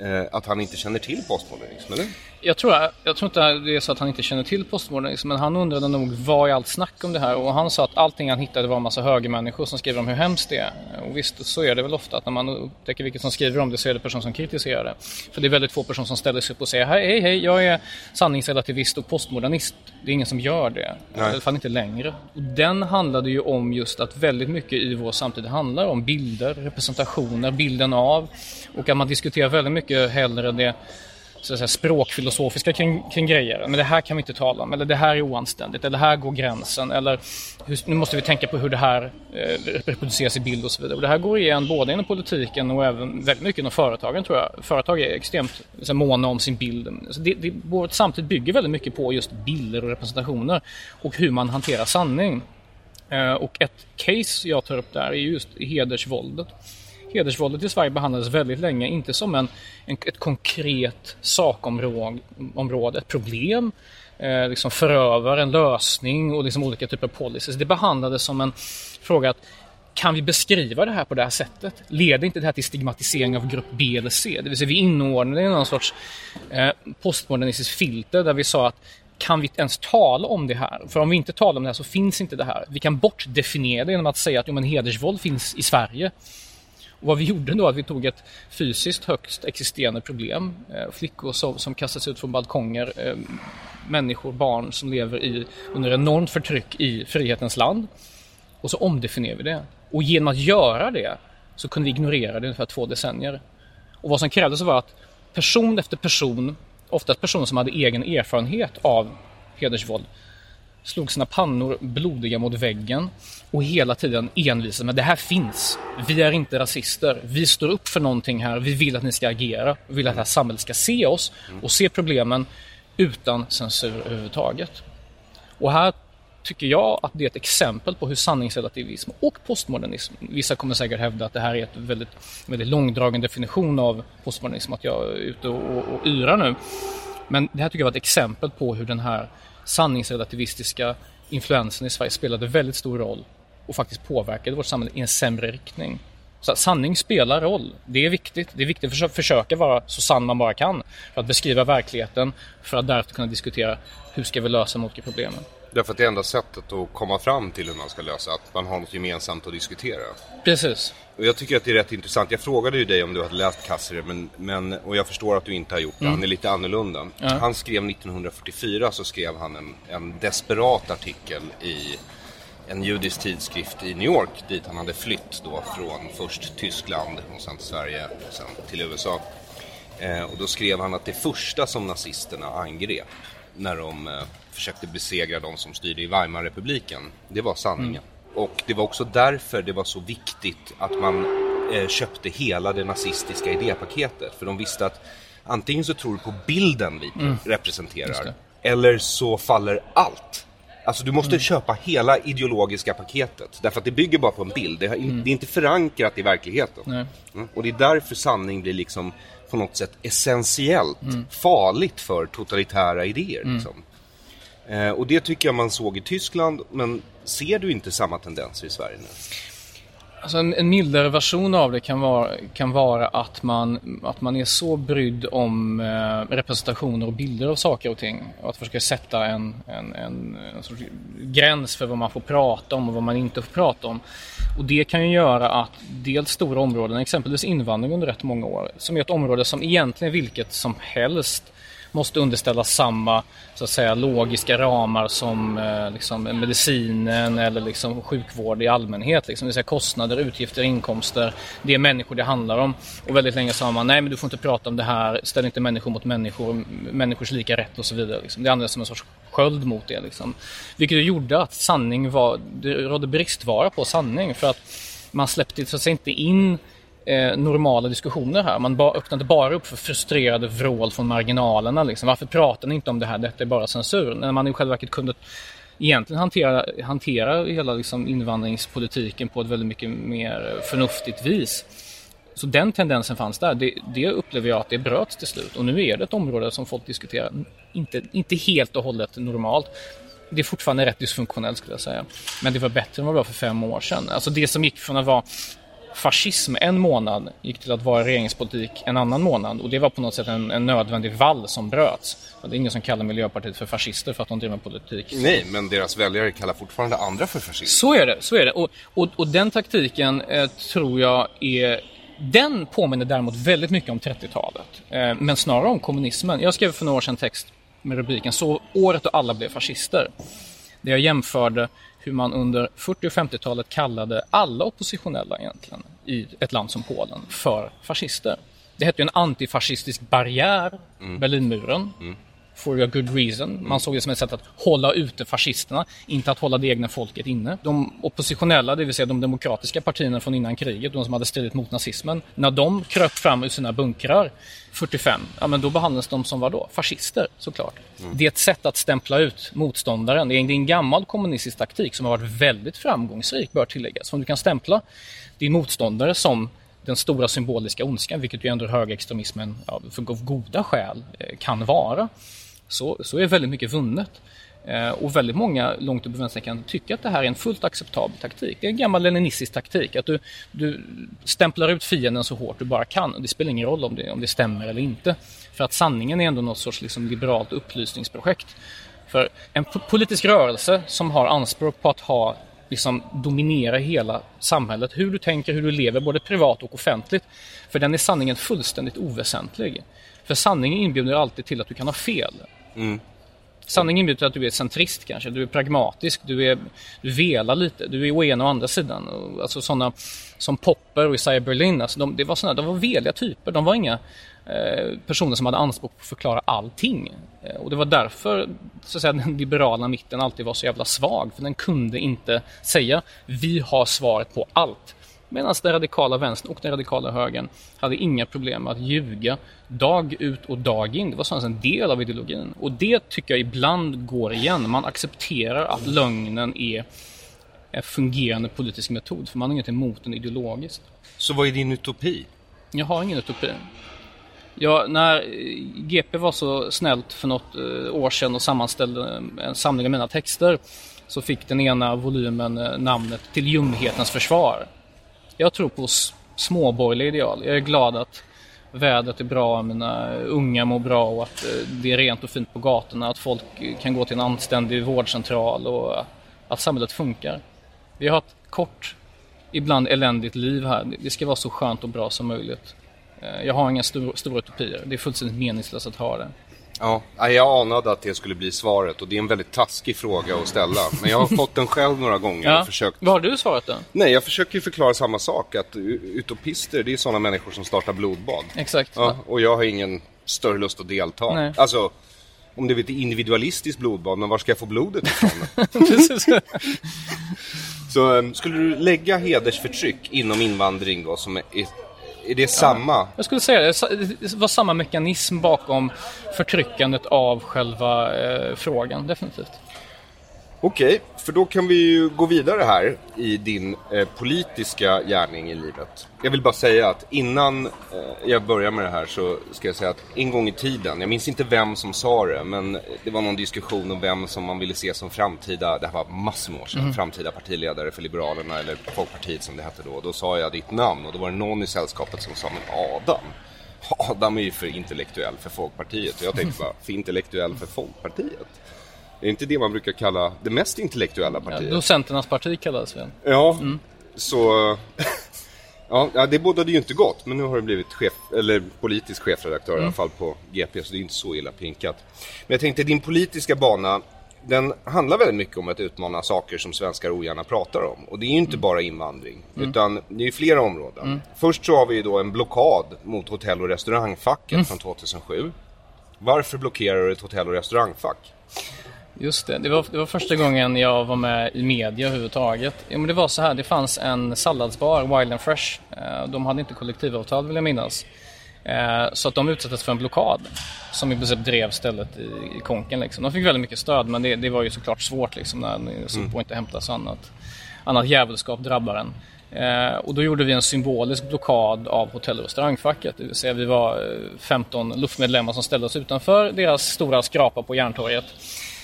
Eh, att han inte känner till postmodernism, eller? Jag tror, jag tror inte det är så att han inte känner till postmodernism, men han undrade nog vad är allt snack om det här? Och han sa att allting han hittade var en massa högermänniskor som skrev om hur hemskt det är. Och visst, så är det väl ofta att när man upptäcker vilket som skriver om det så är det personer som kritiserar det. För det är väldigt få personer som ställer sig upp och säger hej, hej, jag är sanningsrelativist och postmodernist. Det är ingen som gör det. I alla fall inte längre. Och den handlade ju om just att väldigt mycket i vår samtid handlar om bilder, representationer, bilden av. Och att man diskuterar väldigt mycket mycket hellre det så att säga, språkfilosofiska kring, kring grejer. Men det här kan vi inte tala om, eller det här är oanständigt, eller här går gränsen, eller hur, nu måste vi tänka på hur det här eh, reproduceras i bild och så vidare. Och det här går igen både inom politiken och även väldigt mycket inom företagen tror jag. Företag är extremt så här, måna om sin bild. Så det, det, vårt samtid bygger väldigt mycket på just bilder och representationer och hur man hanterar sanning. Eh, och ett case jag tar upp där är just hedersvåldet. Hedersvåldet i Sverige behandlades väldigt länge inte som en, en, ett konkret sakområde, ett problem, eh, liksom förövare, en lösning och liksom olika typer av policies. Det behandlades som en fråga att kan vi beskriva det här på det här sättet? Leder inte det här till stigmatisering av grupp B eller C? Det vill säga vi inordnade i någon sorts eh, postmodernistisk filter där vi sa att kan vi ens tala om det här? För om vi inte talar om det här så finns inte det här. Vi kan bortdefiniera det genom att säga att jo, men hedersvåld finns i Sverige. Och vad vi gjorde då att vi tog ett fysiskt högst existerande problem. Eh, flickor som, som kastas ut från balkonger. Eh, människor, barn som lever i, under enormt förtryck i frihetens land. Och så omdefinierar vi det. Och genom att göra det så kunde vi ignorera det i ungefär två decennier. Och vad som krävdes var att person efter person, oftast personer som hade egen erfarenhet av hedersvåld, slog sina pannor blodiga mot väggen och hela tiden envisade med det här finns. Vi är inte rasister. Vi står upp för någonting här. Vi vill att ni ska agera. Vi vill att det här samhället ska se oss och se problemen utan censur överhuvudtaget. Och här tycker jag att det är ett exempel på hur sanningsrelativism och postmodernism, vissa kommer säkert hävda att det här är ett väldigt, väldigt långdragen definition av postmodernism, att jag är ute och, och, och yrar nu. Men det här tycker jag var ett exempel på hur den här sanningsrelativistiska influensen i Sverige spelade väldigt stor roll och faktiskt påverkade vårt samhälle i en sämre riktning. Så sanning spelar roll. Det är viktigt. Det är viktigt att försöka, vara så sann man bara kan för att beskriva verkligheten för att därefter kunna diskutera hur ska vi lösa de olika problemen. Därför att det enda sättet att komma fram till hur man ska lösa, att man har något gemensamt att diskutera. Precis. Och jag tycker att det är rätt intressant. Jag frågade ju dig om du hade läst Cassirer, men, men, och jag förstår att du inte har gjort det. Han är lite annorlunda. Han skrev 1944 så skrev han en, en desperat artikel i en judisk tidskrift i New York dit han hade flytt då från först Tyskland och sen till Sverige och sen till USA. Eh, och då skrev han att det första som nazisterna angrep när de eh, försökte besegra de som styrde i Weimarrepubliken, det var sanningen. Och det var också därför det var så viktigt att man eh, köpte hela det nazistiska idépaketet. För de visste att antingen så tror du på bilden vi representerar, eller så faller allt. Alltså du måste köpa hela ideologiska paketet. Därför att det bygger bara på en bild. Det, har in, det är inte förankrat i verkligheten. Mm. Och det är därför sanning blir liksom på något sätt essentiellt farligt för totalitära idéer. Liksom. Eh, och det tycker jag man såg i Tyskland, men ser du inte samma tendenser i Sverige nu? Alltså en, en mildare version av det kan vara, kan vara att, man, att man är så brydd om eh, representationer och bilder av saker och ting. Och att försöka sätta en, en, en, en sorts gräns för vad man får prata om och vad man inte får prata om. Och det kan ju göra att dels stora områden, exempelvis invandring under rätt många år, som är ett område som egentligen vilket som helst måste underställas samma så att säga, logiska ramar som eh, liksom, medicinen eller liksom, sjukvård i allmänhet. Liksom. Det vill säga kostnader, utgifter, inkomster. Det är människor det handlar om. Och väldigt länge sa man nej men du får inte prata om det här, ställ inte människor mot människor, människors lika rätt och så vidare. Liksom. Det användes som en sorts sköld mot det. Liksom. Vilket gjorde att sanning var, det rådde bristvara på sanning för att man släppte så att säga, inte in eh, normala diskussioner här. Man ba, öppnade bara upp för frustrerade vrål från marginalerna. Liksom. Varför pratar ni inte om det här? Detta är bara censur. När man i själva verket kunde egentligen hantera, hantera hela liksom, invandringspolitiken på ett väldigt mycket mer förnuftigt vis. Så den tendensen fanns där. Det, det, upplever jag att det bröts till slut. Och nu är det ett område som folk diskuterar, inte, inte helt och hållet normalt. Det är fortfarande rätt dysfunktionellt skulle jag säga. Men det var bättre än vad det var för fem år sedan. Alltså det som gick från att vara fascism en månad gick till att vara regeringspolitik en annan månad. Och det var på något sätt en, en nödvändig vall som bröts. Och det är ingen som kallar Miljöpartiet för fascister för att de driver politik. Nej, men deras väljare kallar fortfarande andra för fascister. Så är det, så är det. Och, och, och den taktiken eh, tror jag är den påminner däremot väldigt mycket om 30-talet, eh, men snarare om kommunismen. Jag skrev för några år sedan text med rubriken Så året då alla blev fascister. Där jag jämförde hur man under 40 och 50-talet kallade alla oppositionella egentligen i ett land som Polen för fascister. Det hette ju en antifascistisk barriär, mm. Berlinmuren. Mm for a good reason. Man såg det som ett sätt att hålla ute fascisterna, inte att hålla det egna folket inne. De oppositionella, det vill säga de demokratiska partierna från innan kriget, de som hade stridit mot nazismen, när de kröp fram ur sina bunkrar 45, ja men då behandlades de som vad då? Fascister såklart. Mm. Det är ett sätt att stämpla ut motståndaren. Det är en gammal kommunistisk taktik som har varit väldigt framgångsrik, bör tilläggas. Om du kan stämpla din motståndare som den stora symboliska ondskan, vilket ju ändå högerextremismen ja, för goda skäl eh, kan vara så, så är väldigt mycket vunnet. Eh, och väldigt många långt upp på vänster kan tycka att det här är en fullt acceptabel taktik. Det är en gammal leninistisk taktik, att du, du stämplar ut fienden så hårt du bara kan. Och det spelar ingen roll om det, om det stämmer eller inte. För att sanningen är ändå något sorts liksom liberalt upplysningsprojekt. För en politisk rörelse som har anspråk på att ha liksom dominera hela samhället, hur du tänker, hur du lever, både privat och offentligt. För den är sanningen fullständigt oväsentlig. För sanningen inbjuder alltid till att du kan ha fel. Mm. Sanningen betyder att du är centrist kanske, du är pragmatisk, du, är, du velar lite, du är å ena och andra sidan. Alltså sådana som Popper och Isaiah Berlin, alltså de, det var såna, de var veliga typer, de var inga eh, personer som hade anspråk på att förklara allting. Eh, och det var därför så att säga, den liberala mitten alltid var så jävla svag, för den kunde inte säga vi har svaret på allt. Medan den radikala vänstern och den radikala högern hade inga problem med att ljuga dag ut och dag in. Det var sådant en del av ideologin. Och det tycker jag ibland går igen. Man accepterar att lögnen är en fungerande politisk metod, för man har inget emot den ideologiskt. Så vad är din utopi? Jag har ingen utopi. Ja, när GP var så snällt för något eh, år sedan och sammanställde en samling av mina texter så fick den ena volymen eh, namnet Till ljumhetens försvar. Jag tror på småborgerliga ideal. Jag är glad att vädret är bra, mina unga mår bra och att eh, det är rent och fint på gatorna, att folk eh, kan gå till en anständig vårdcentral och eh, att samhället funkar. Vi har ett kort, ibland eländigt liv här. Det ska vara så skönt och bra som möjligt. Jag har inga stor, stora utopier. Det är fullständigt meningslöst att ha det. Ja, jag anade att det skulle bli svaret och det är en väldigt taskig fråga att ställa. Men jag har fått den själv några gånger ja. och försökt... Vad har du svarat då? Nej, jag försöker förklara samma sak. Att utopister, det är sådana människor som startar blodbad. Exakt. Ja, och jag har ingen större lust att delta. Nej. Alltså, om det är ett individualistiskt blodbad, men var ska jag få blodet ifrån? Så um, skulle du lägga hedersförtryck inom invandring då, som är är det samma? Ja, jag skulle säga det. Det var samma mekanism bakom förtryckandet av själva eh, frågan, definitivt. Okej, för då kan vi ju gå vidare här i din eh, politiska gärning i livet. Jag vill bara säga att innan eh, jag börjar med det här så ska jag säga att en gång i tiden, jag minns inte vem som sa det, men det var någon diskussion om vem som man ville se som framtida, det här var massor med år sedan, mm. framtida partiledare för Liberalerna eller Folkpartiet som det hette då. Då sa jag ditt namn och då var det någon i sällskapet som sa, men Adam, Adam är ju för intellektuell för Folkpartiet. Och jag tänkte bara, för intellektuell för Folkpartiet? Är det inte det man brukar kalla det mest intellektuella partiet? Ja, docenternas parti kallas det. Ja, mm. så Ja, det bådade ju inte gott, men nu har du blivit chef, eller politisk chefredaktör mm. i alla fall på GP, så det är inte så illa pinkat. Men jag tänkte, din politiska bana, den handlar väldigt mycket om att utmana saker som svenskar ogärna pratar om. Och det är ju inte mm. bara invandring, mm. utan det är flera områden. Mm. Först så har vi ju då en blockad mot hotell och restaurangfacket mm. från 2007. Varför blockerar du ett hotell och restaurangfack? Just det, det var, det var första gången jag var med i media överhuvudtaget. Ja, men det var så här, det fanns en salladsbar, Wild and Fresh. Eh, de hade inte kollektivavtal vill jag minnas. Eh, så att de utsattes för en blockad som i princip drev stället i, i konken. Liksom. De fick väldigt mycket stöd men det, det var ju såklart svårt liksom, när sopor mm. inte hämtas och annat. Annat djävulskap drabbar en. Eh, och då gjorde vi en symbolisk blockad av hotell och restaurangfacket. Det vill säga vi var 15 luftmedlemmar som ställde oss utanför deras stora skrapa på Järntorget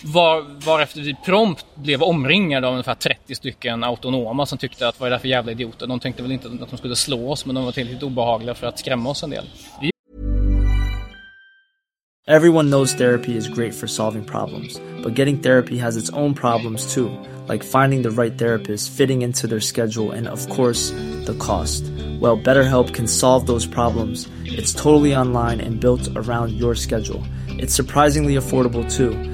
var, varefter vi prompt blev omringade av ungefär 30 stycken autonoma som tyckte att vad är det för jävla idioter? De tänkte väl inte att de skulle slå oss men de var tillräckligt obehagliga för att skrämma oss en del. Vi... Everyone knows therapy is great for solving problems, but getting therapy has its own problems too, like finding the right therapist, fitting into their schedule, and of course, the cost. Well, BetterHelp can solve those problems. It's totally online and built around your schedule. It's surprisingly affordable too.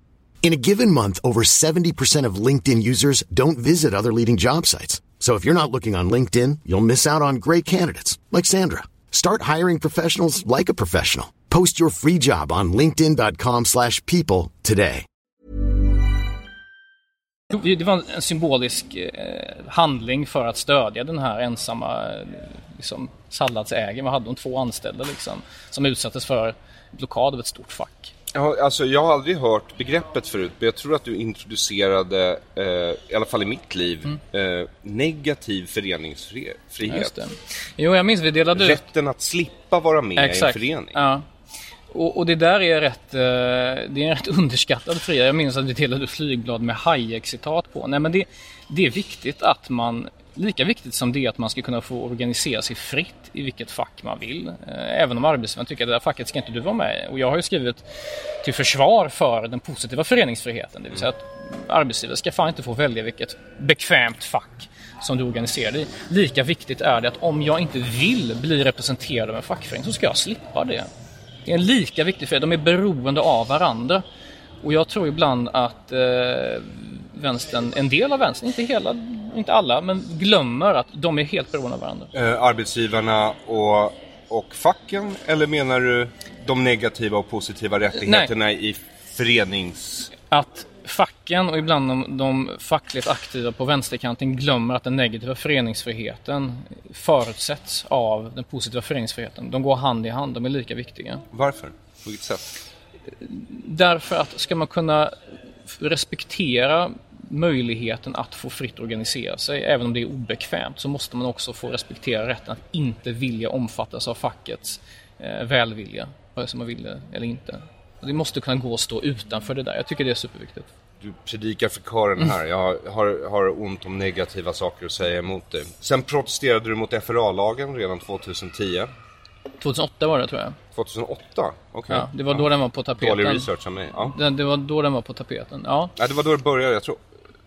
In a given month, over 70% of LinkedIn users don't visit other leading job sites. So if you're not looking on LinkedIn, you'll miss out on great candidates like Sandra. Start hiring professionals like a professional. Post your free job on linkedin.com/people today. Det var en symbolisk eh, handling för att stödja den här ensamma eh, liksom, salladsägaren. Vi hade de två anställda liksom, som utsattes för blockad av ett stort fack. Ja, alltså jag har aldrig hört begreppet förut, men jag tror att du introducerade, eh, i alla fall i mitt liv, mm. eh, negativ föreningsfrihet. Ja, jo, jag minns vi delade Rätten att slippa vara med Exakt. i en förening. Ja. Och, och, det där är rätt, eh, det är en rätt underskattad frihet. Jag minns att vi delade flygblad med Hayek-citat på. Nej, men det, det är viktigt att man lika viktigt som det är att man ska kunna få organisera sig fritt i vilket fack man vill. Eh, även om arbetsgivaren tycker att det där facket ska inte du vara med Och jag har ju skrivit till försvar för den positiva föreningsfriheten. Det vill säga att arbetsgivare ska fan inte få välja vilket bekvämt fack som du organiserar dig i. Lika viktigt är det att om jag inte vill bli representerad av en fackförening så ska jag slippa det. Det är en lika viktig frihet. De är beroende av varandra. Och jag tror ibland att eh, vänstern, en del av vänstern, inte hela, inte alla, men glömmer att de är helt beroende av varandra. Eh, arbetsgivarna och, och facken eller menar du de negativa och positiva rättigheterna Nej. i förenings... Att facken och ibland de, de fackligt aktiva på vänsterkanten glömmer att den negativa föreningsfriheten förutsätts av den positiva föreningsfriheten. De går hand i hand, de är lika viktiga. Varför? På vilket sätt? Därför att ska man kunna respektera möjligheten att få fritt organisera sig, även om det är obekvämt, så måste man också få respektera rätten att inte vilja omfattas av fackets eh, välvilja, vare sig man vill det eller inte. Det måste kunna gå att stå utanför det där. Jag tycker det är superviktigt. Du predikar för karen här. Jag har, har ont om negativa saker att säga emot dig. Sen protesterade du mot FRA-lagen redan 2010. 2008 var det tror jag. 2008? Okej. Okay. Ja, det var då ja. den var på tapeten. Dålig research av mig. Ja. Det, det, var då den var på tapeten. Ja. ja, det var då det började. Jag tror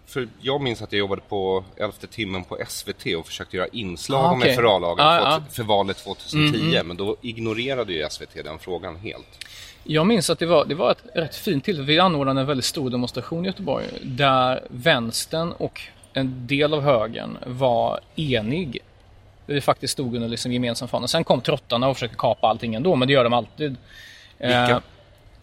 för jag minns att jag jobbade på elfte timmen på SVT och försökte göra inslag ah, okay. om FRA-lagen ah, för, för, valet 2010. Mm, mm. Men då ignorerade ju SVT den frågan helt. Jag minns att det var, det var ett rätt fint tillfälle. Vi anordnade en väldigt stor demonstration i Göteborg där vänstern och en del av högern var enig. Vi faktiskt stod under liksom gemensam fana. Sen kom trottarna och försökte kapa allting ändå, men det gör de alltid. Vilka?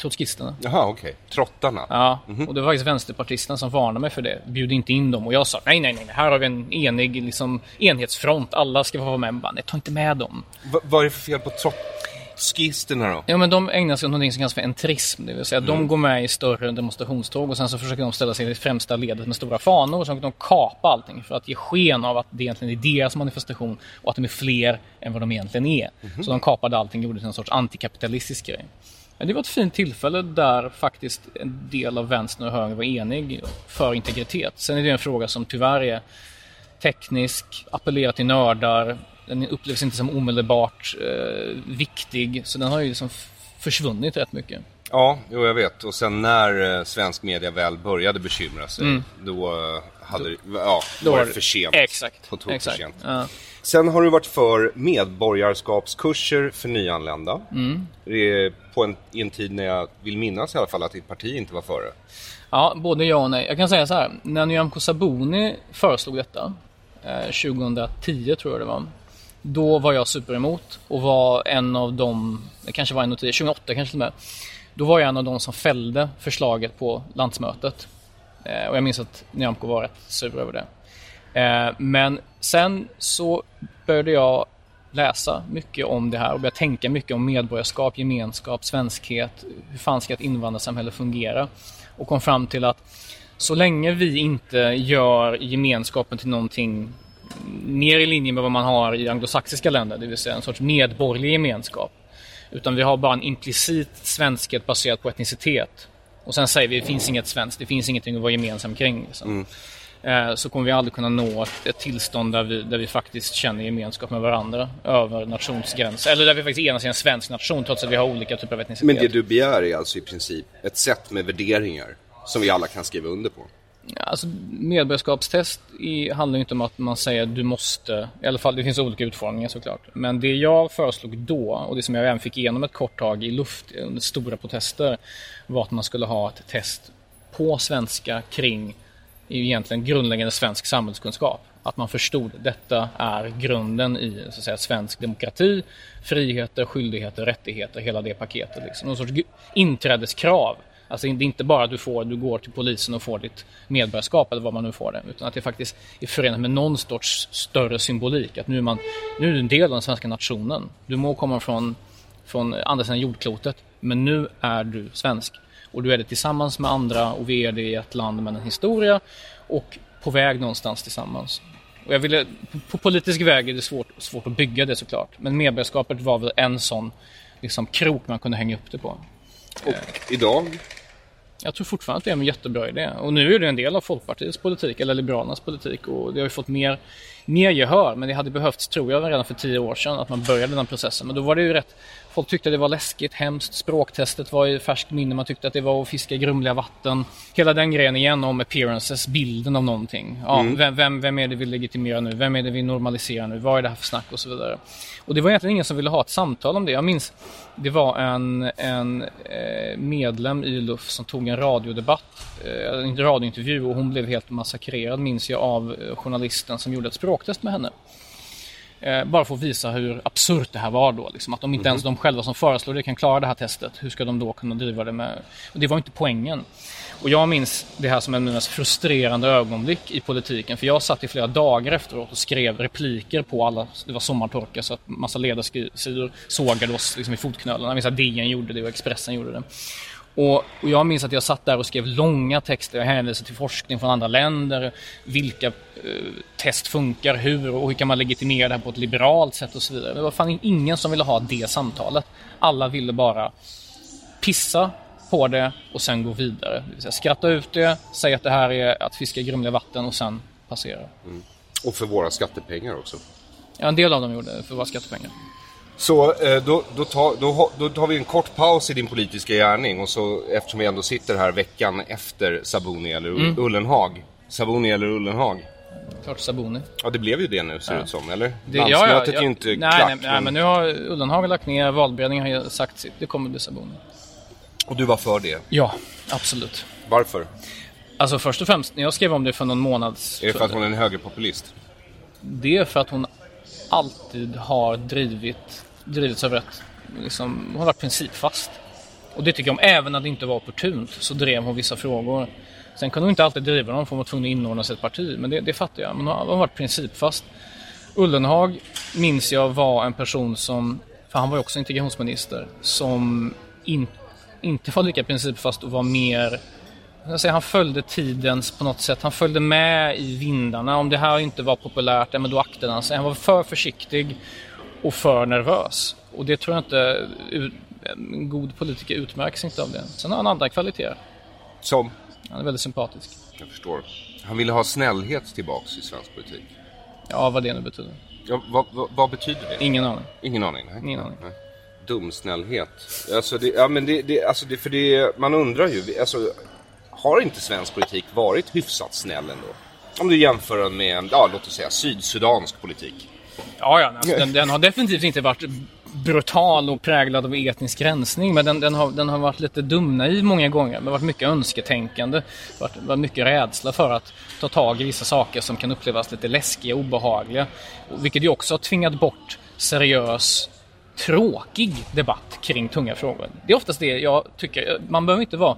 Trotskisterna. Jaha, okej. Okay. Trottarna? Ja, mm -hmm. och det var faktiskt vänsterpartisterna som varnade mig för det. Bjud inte in dem. Och jag sa nej, nej, nej, här har vi en enig liksom, enhetsfront. Alla ska få vara med. Bara, nej, ta inte med dem. V vad är det för fel på trotskisterna då? Ja, men de ägnar sig åt något som kallas för entrism. Det vill säga de går med i större demonstrationståg och sen så försöker de ställa sig i det främsta ledet med stora fanor och så försöker de kapa allting för att ge sken av att det egentligen är deras manifestation och att de är fler än vad de egentligen är. Så de kapade allting och gjorde till en sorts antikapitalistisk grej. Det var ett fint tillfälle där faktiskt en del av vänstern och högern var enig för integritet. Sen är det en fråga som tyvärr är teknisk, appellerar till nördar, den upplevs inte som omedelbart eh, viktig så den har ju liksom försvunnit rätt mycket. Ja, jo, jag vet. Och sen när eh, svensk media väl började bekymra sig, Mm. då eh, hade det, ja, då var det för sent. Exakt. På tok för exakt. sent. Ja. Sen har du varit för medborgarskapskurser för nyanlända. Mm. Det är På en, I en tid när jag vill minnas i alla fall att ditt parti inte var före. Ja, både ja och nej. Jag kan säga så här. När Nyamko Sabuni föreslog detta, eh, 2010 tror jag det var. Då var jag super emot och var en av dem, det kanske var en av tio, 2008 kanske till och med. Då var jag en av dem som fällde förslaget på landsmötet. Eh, och jag minns att Nyamko var rätt sur över det. Eh, men sen så började jag läsa mycket om det här och började tänka mycket om medborgarskap, gemenskap, svenskhet. Hur fan ska ett invandrarsamhälle fungera? Och kom fram till att så länge vi inte gör gemenskapen till någonting mer i linje med vad man har i anglosaxiska länder, det vill säga en sorts medborgerlig gemenskap. Utan vi har bara en implicit svenskhet baserad på etnicitet. Och sen säger vi det finns inget svenskt, det finns ingenting att vara gemensam kring. Liksom. Mm. Så kommer vi aldrig kunna nå ett, tillstånd där vi, där vi faktiskt känner gemenskap med varandra över nationsgränser. Eller där vi faktiskt enas i en svensk nation trots att vi har olika typer av etnicitet. Men det du begär är alltså i princip ett sätt med värderingar som vi alla kan skriva under på. Alltså, medborgarskapstest handlar ju inte om att man säger du måste, i alla fall det finns olika utformningar såklart. Men det jag föreslog då och det som jag även fick igenom ett kort tag i luft under stora protester var att man skulle ha ett test på svenska kring egentligen grundläggande svensk samhällskunskap. Att man förstod detta är grunden i så att säga, svensk demokrati, friheter, skyldigheter, rättigheter, hela det paketet. Liksom. Någon sorts inträdeskrav. Alltså det är inte bara att du, får, du går till polisen och får ditt medborgarskap eller vad man nu får det. Utan att det faktiskt är förenat med någon sorts större symbolik. Att nu är, man, nu är du en del av den svenska nationen. Du må komma från, från andra sidan jordklotet, men nu är du svensk. Och du är det tillsammans med andra och vi är det i ett land med en historia och på väg någonstans tillsammans. Och jag ville, på, politisk väg är det svårt, svårt att bygga det såklart. Men medborgarskapet var väl en sån liksom, krok man kunde hänga upp det på. Och idag? Jag tror fortfarande att det är en jättebra idé. Och nu är det en del av Folkpartiets politik, eller Liberalernas politik. Och det har ju fått mer, mer gehör. Men det hade behövts, tror jag, redan för tio år sedan att man började den processen. Men då var det ju rätt... Folk tyckte det var läskigt, hemskt. Språktestet var i färskt minne. Man tyckte att det var att fiska i grumliga vatten. Hela den grejen igen om appearances, bilden av någonting. Ja, vem, vem, vem är det vi legitimerar nu? Vem är det vi normaliserar nu? Vad är det här för snack? Och så vidare. Och det var egentligen ingen som ville ha ett samtal om det. Jag minns, det var en, en eh, medlem i LUF som tog en radiodebatt, eh, en radiointervju och hon blev helt massakrerad minns jag av eh, journalisten som gjorde ett språktest med henne. Eh, bara för att visa hur absurt det här var då. Liksom, att om inte ens de själva som föreslår det kan klara det här testet, hur ska de då kunna driva det med... Och det var inte poängen. Och jag minns det här som en av mina mest frustrerande ögonblick i politiken. För jag satt i flera dagar efteråt och skrev repliker på alla, det var sommartorka så att massa ledarsidor sågade oss liksom i fotknölarna. Jag minns att DN gjorde det och Expressen gjorde det. Och, och jag minns att jag satt där och skrev långa texter. Jag hänvisade till forskning från andra länder. Vilka eh, test funkar, hur och hur kan man legitimera det här på ett liberalt sätt och så vidare. Det var fan ingen som ville ha det samtalet. Alla ville bara pissa på det och sen gå vidare. Det vill säga skratta ut det, säga att det här är att fiska i grumliga vatten och sen passera. Och för våra skattepengar också. Ja, en del av dem gjorde det för våra skattepengar. Så eh, då, då, tar, då, då tar vi en kort paus i din politiska gärning och så eftersom vi ändå sitter här veckan efter Sabuni eller Mm. Ullenhag. Sabuni eller Ullenhag? Klart Sabuni. Ja, det blev ju det nu ser det ut som, eller? Det, Landsmötet är ju inte nej, klart. nej, nej, men nu har Ullenhag lagt ner, valberedningen har ju sagt sitt. Det kommer bli Sabuni. Och du var för det. Ja, absolut. Varför? Alltså först och främst, när jag skrev om det för någon månad Är det för att hon är en högerpopulist? Det är för att hon alltid har drivit, drivits över att liksom, hon har varit principfast. Och det tycker jag om, även när det inte var opportunt så drev hon vissa frågor. Sen kunde hon inte alltid driva dem för hon var tvungen att inordna sig i ett parti, men det, det fattar jag. Men hon har, varit principfast. Ullenhag minns jag var en person som för han var ju också integrationsminister, som in, inte var lika principfast och var mer Säga, han följde tidens på något sätt. Han följde med i vindarna. Om det här inte var populärt, men då aktade han sig. Han var för försiktig och för nervös. Och det tror jag inte... En god politiker utmärks inte av det. Sen har han andra kvaliteter. Som? Han är väldigt sympatisk. Jag förstår. Han ville ha snällhet tillbaks i svensk politik. Ja, vad det nu betyder. Ja, vad, vad, vad betyder det? Ingen aning. Ingen aning? Nej. Ingen aning. Nej. Dumsnällhet. Alltså, det, ja, men det, det, alltså det, för det, man undrar ju. Alltså, har inte svensk politik varit hyfsat snäll ändå? Om du jämför den med, ja, låt oss säga sydsudansk politik. Ja, ja alltså, den, den, har definitivt inte varit brutal och präglad av etnisk rensning. Men den, den, har, den har varit lite dumnaiv många gånger. Det har varit mycket önsketänkande. Det har varit mycket rädsla för att ta tag i vissa saker som kan upplevas lite läskiga och obehagliga. Vilket ju också har tvingat bort seriös tråkig debatt kring tunga frågor. Det är oftast det jag tycker. Man behöver inte vara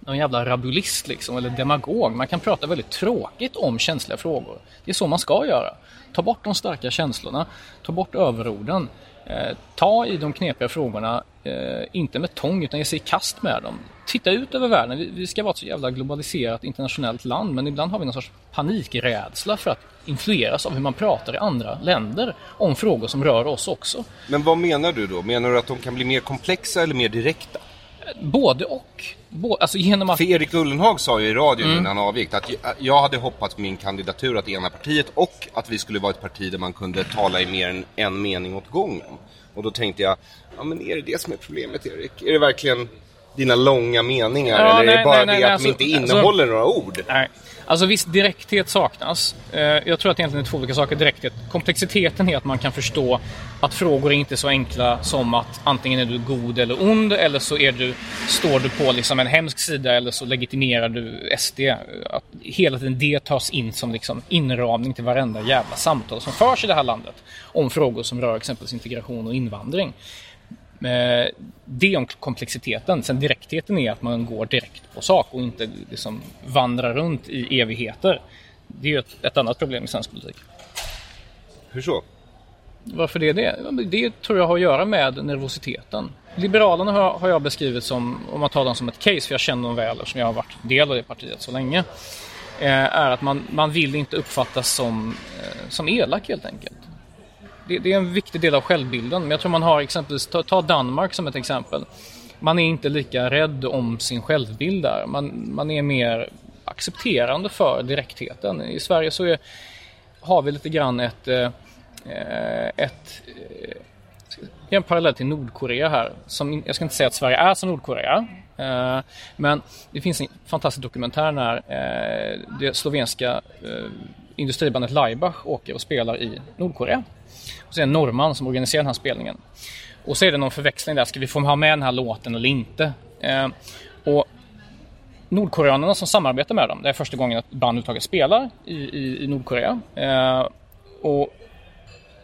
någon jävla rabulist liksom, eller demagog. Man kan prata väldigt tråkigt om känsliga frågor. Det är så man ska göra. Ta bort de starka känslorna, ta bort överorden. Eh, ta i de knepiga frågorna, eh, inte med tång utan ge sig i kast med dem. Titta ut över världen. Vi, vi, ska vara ett så jävla globaliserat internationellt land men ibland har vi någon sorts panikrädsla för att influeras av hur man pratar i andra länder om frågor som rör oss också. Men vad menar du då? Menar du att de kan bli mer komplexa eller mer direkta? Både och. Bo alltså genom att... För Erik Ullenhag sa ju i radion mm. innan han avgick att jag hade hoppats på min kandidatur att ena partiet och att vi skulle vara ett parti där man kunde tala i mer än en mening åt gången. Och då tänkte jag, ja men är det det som är problemet Erik? Är det verkligen dina långa meningar ja, eller nej, är det bara nej, nej, det att alltså, de inte alltså- innehåller alltså, några ord? Nej. Alltså viss direkthet saknas. Eh, jag tror att det egentligen är två olika saker. Direkthet. Komplexiteten är att man kan förstå att frågor är inte så enkla som att antingen är du god eller ond eller så är du, står du på liksom en hemsk sida eller så legitimerar du SD. Att hela tiden det tas in som liksom inramning till varenda jävla samtal som förs i det här landet om frågor som rör exempelvis integration och invandring. Eh, det om komplexiteten. Sen direktheten är att man går direkt på sak och inte liksom vandrar runt i evigheter. Det är ju ett, ett annat problem i svensk politik. Hur så? Varför det är det? Det tror jag har att göra med nervositeten. Liberalerna har, har jag beskrivit som, om man tar dem som ett case, för jag känner dem väl eftersom jag har varit del av det partiet så länge, eh, är att man, man vill inte uppfattas som, eh, som elak helt enkelt det, det, är en viktig del av självbilden. Men jag tror man har exempelvis, ta, ta, Danmark som ett exempel. Man är inte lika rädd om sin självbild där. Man, man är mer accepterande för direktheten. I Sverige så är, har vi lite grann ett, eh, eh ett eh, det är en parallell till Nordkorea här. Som, jag ska inte säga att Sverige är som Nordkorea. Eh, men det finns en fantastisk dokumentär när eh, det slovenska eh, industribandet Laibach åker och spelar i Nordkorea. Och så är en norrman som organiserar den här spelningen. Och så är det någon förväxling där, ska vi få ha med den här låten eller inte? Eh, och Nordkoreanerna som samarbetar med dem, det är första gången ett band överhuvudtaget spelar i, i, i Nordkorea. Eh, och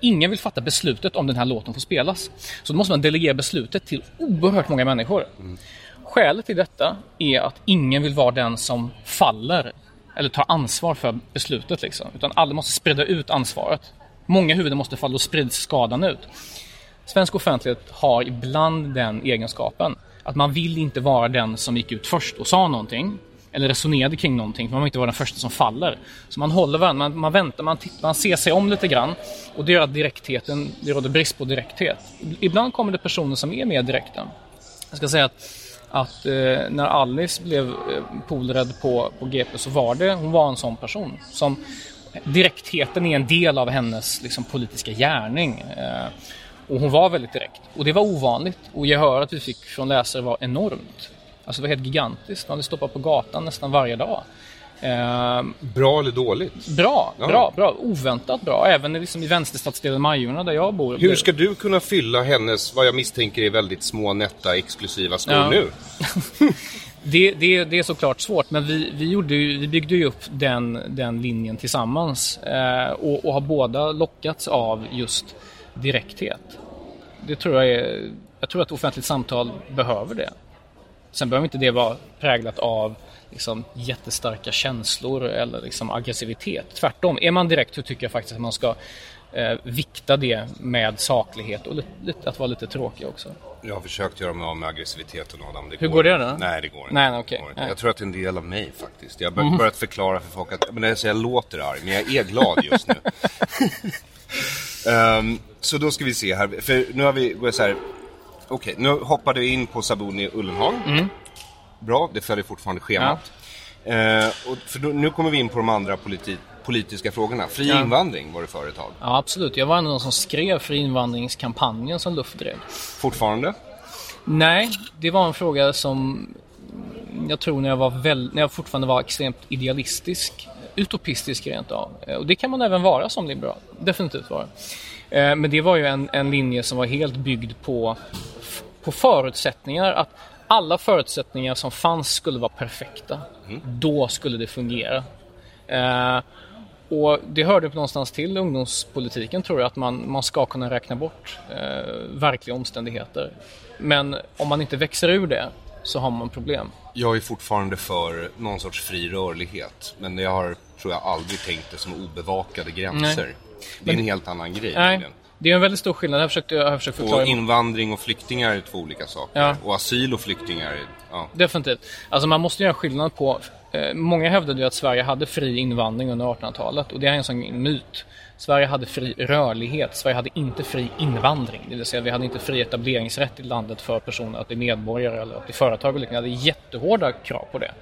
ingen vill fatta beslutet om den här låten får spelas. Så då måste man delegera beslutet till oerhört många människor. Mm. Skälet till detta är att ingen vill vara den som faller eller tar ansvar för beslutet. Liksom. Utan alla måste sprida ut ansvaret. Många huvuden måste falla och sprids skadan ut. Svensk offentlighet har ibland den egenskapen att man vill inte vara den som gick ut först och sa någonting eller resonerade kring någonting för man vill inte vara den första som faller. Så man håller varandra, man, man väntar, man, tittar, man ser sig om lite grann och det gör att direktheten, det råder brist på direkthet. Ibland kommer det personer som är mer direkta. Jag ska säga att, att eh, när Alice blev eh, polrädd på, på GP så var det, hon var en sån person som direktheten är en del av hennes liksom, politiska gärning. Eh, och hon var väldigt direkt. Och det var ovanligt. Och gehöret vi fick från läsare var enormt. Alltså det var helt gigantiskt. Man hade stoppat på gatan nästan varje dag. Eh, bra eller dåligt? Bra, ja. bra, bra. Oväntat bra. Även liksom i vänsterstadsdelen Majorna där jag bor. Hur ska du kunna fylla hennes, vad jag misstänker är väldigt små, nätta, exklusiva skor ja. nu? Det, det, det, är såklart svårt, men vi, vi, gjorde ju, vi byggde ju upp den, den linjen tillsammans eh, och, och, har båda lockats av just direkthet. Det tror jag är, jag tror att offentligt samtal behöver det. Sen behöver inte det vara präglat av liksom, jättestarka känslor eller liksom, aggressivitet. Tvärtom, är man direkt så tycker jag faktiskt att man ska eh, vikta det med saklighet och lite, lite, att vara lite tråkig också. Jag har försökt göra mig av med aggressiviteten Adam. Det Hur går det då? Nej, det går inte. Nej, går inte. Nej. Jag tror att det är en del av mig faktiskt. Jag har bör- börjat förklara för folk att men det är så jag låter arg, men jag är glad just nu. Ehm, så då ska vi se här. För nu har vi, går så här. Okej, nu hoppade vi in på Sabuni Ullenhag. Bra, det följer fortfarande schemat. Eh, och för då, nu kommer vi in på de andra politi- politiska frågorna. Fri Ja. invandring var det förut ett tag. Ja, absolut. Jag var en av de som skrev för invandringskampanjen som Luft drev. Fortfarande? Nej, det var en fråga som jag tror när jag, var väl, när jag fortfarande var extremt idealistisk, utopistisk rent av. Eh, Och det kan man även vara som liberal, definitivt vara. Eh, Men det var ju en, en linje som var helt byggd på, på förutsättningar att alla förutsättningar som fanns skulle vara perfekta. Då skulle det fungera. Och det hörde någonstans till ungdomspolitiken tror jag att man, man ska kunna räkna bort eh, verkliga omständigheter. Men om man inte växer ur det så har man problem. Jag är fortfarande för någon sorts fri rörlighet. Men jag har, tror jag, aldrig tänkt det som obevakade gränser. Nej. Det är en Men- helt annan grej. Nej, nämligen. Det är en väldigt stor skillnad. Jag har försökt, jag har försökt förklara. Och invandring och flyktingar är två olika saker. Ja. Och asyl och flyktingar är... Ja. Definitivt. Alltså man måste göra skillnad på... Eh, många hävdade ju att Sverige hade fri invandring under 1800-talet och det är en sån myt. Sverige hade fri rörlighet, Sverige hade inte fri invandring. Det vill säga vi hade inte fri etableringsrätt i landet för personer att bli medborgare eller att bli företag och liknande. Vi hade jättehårda krav på det.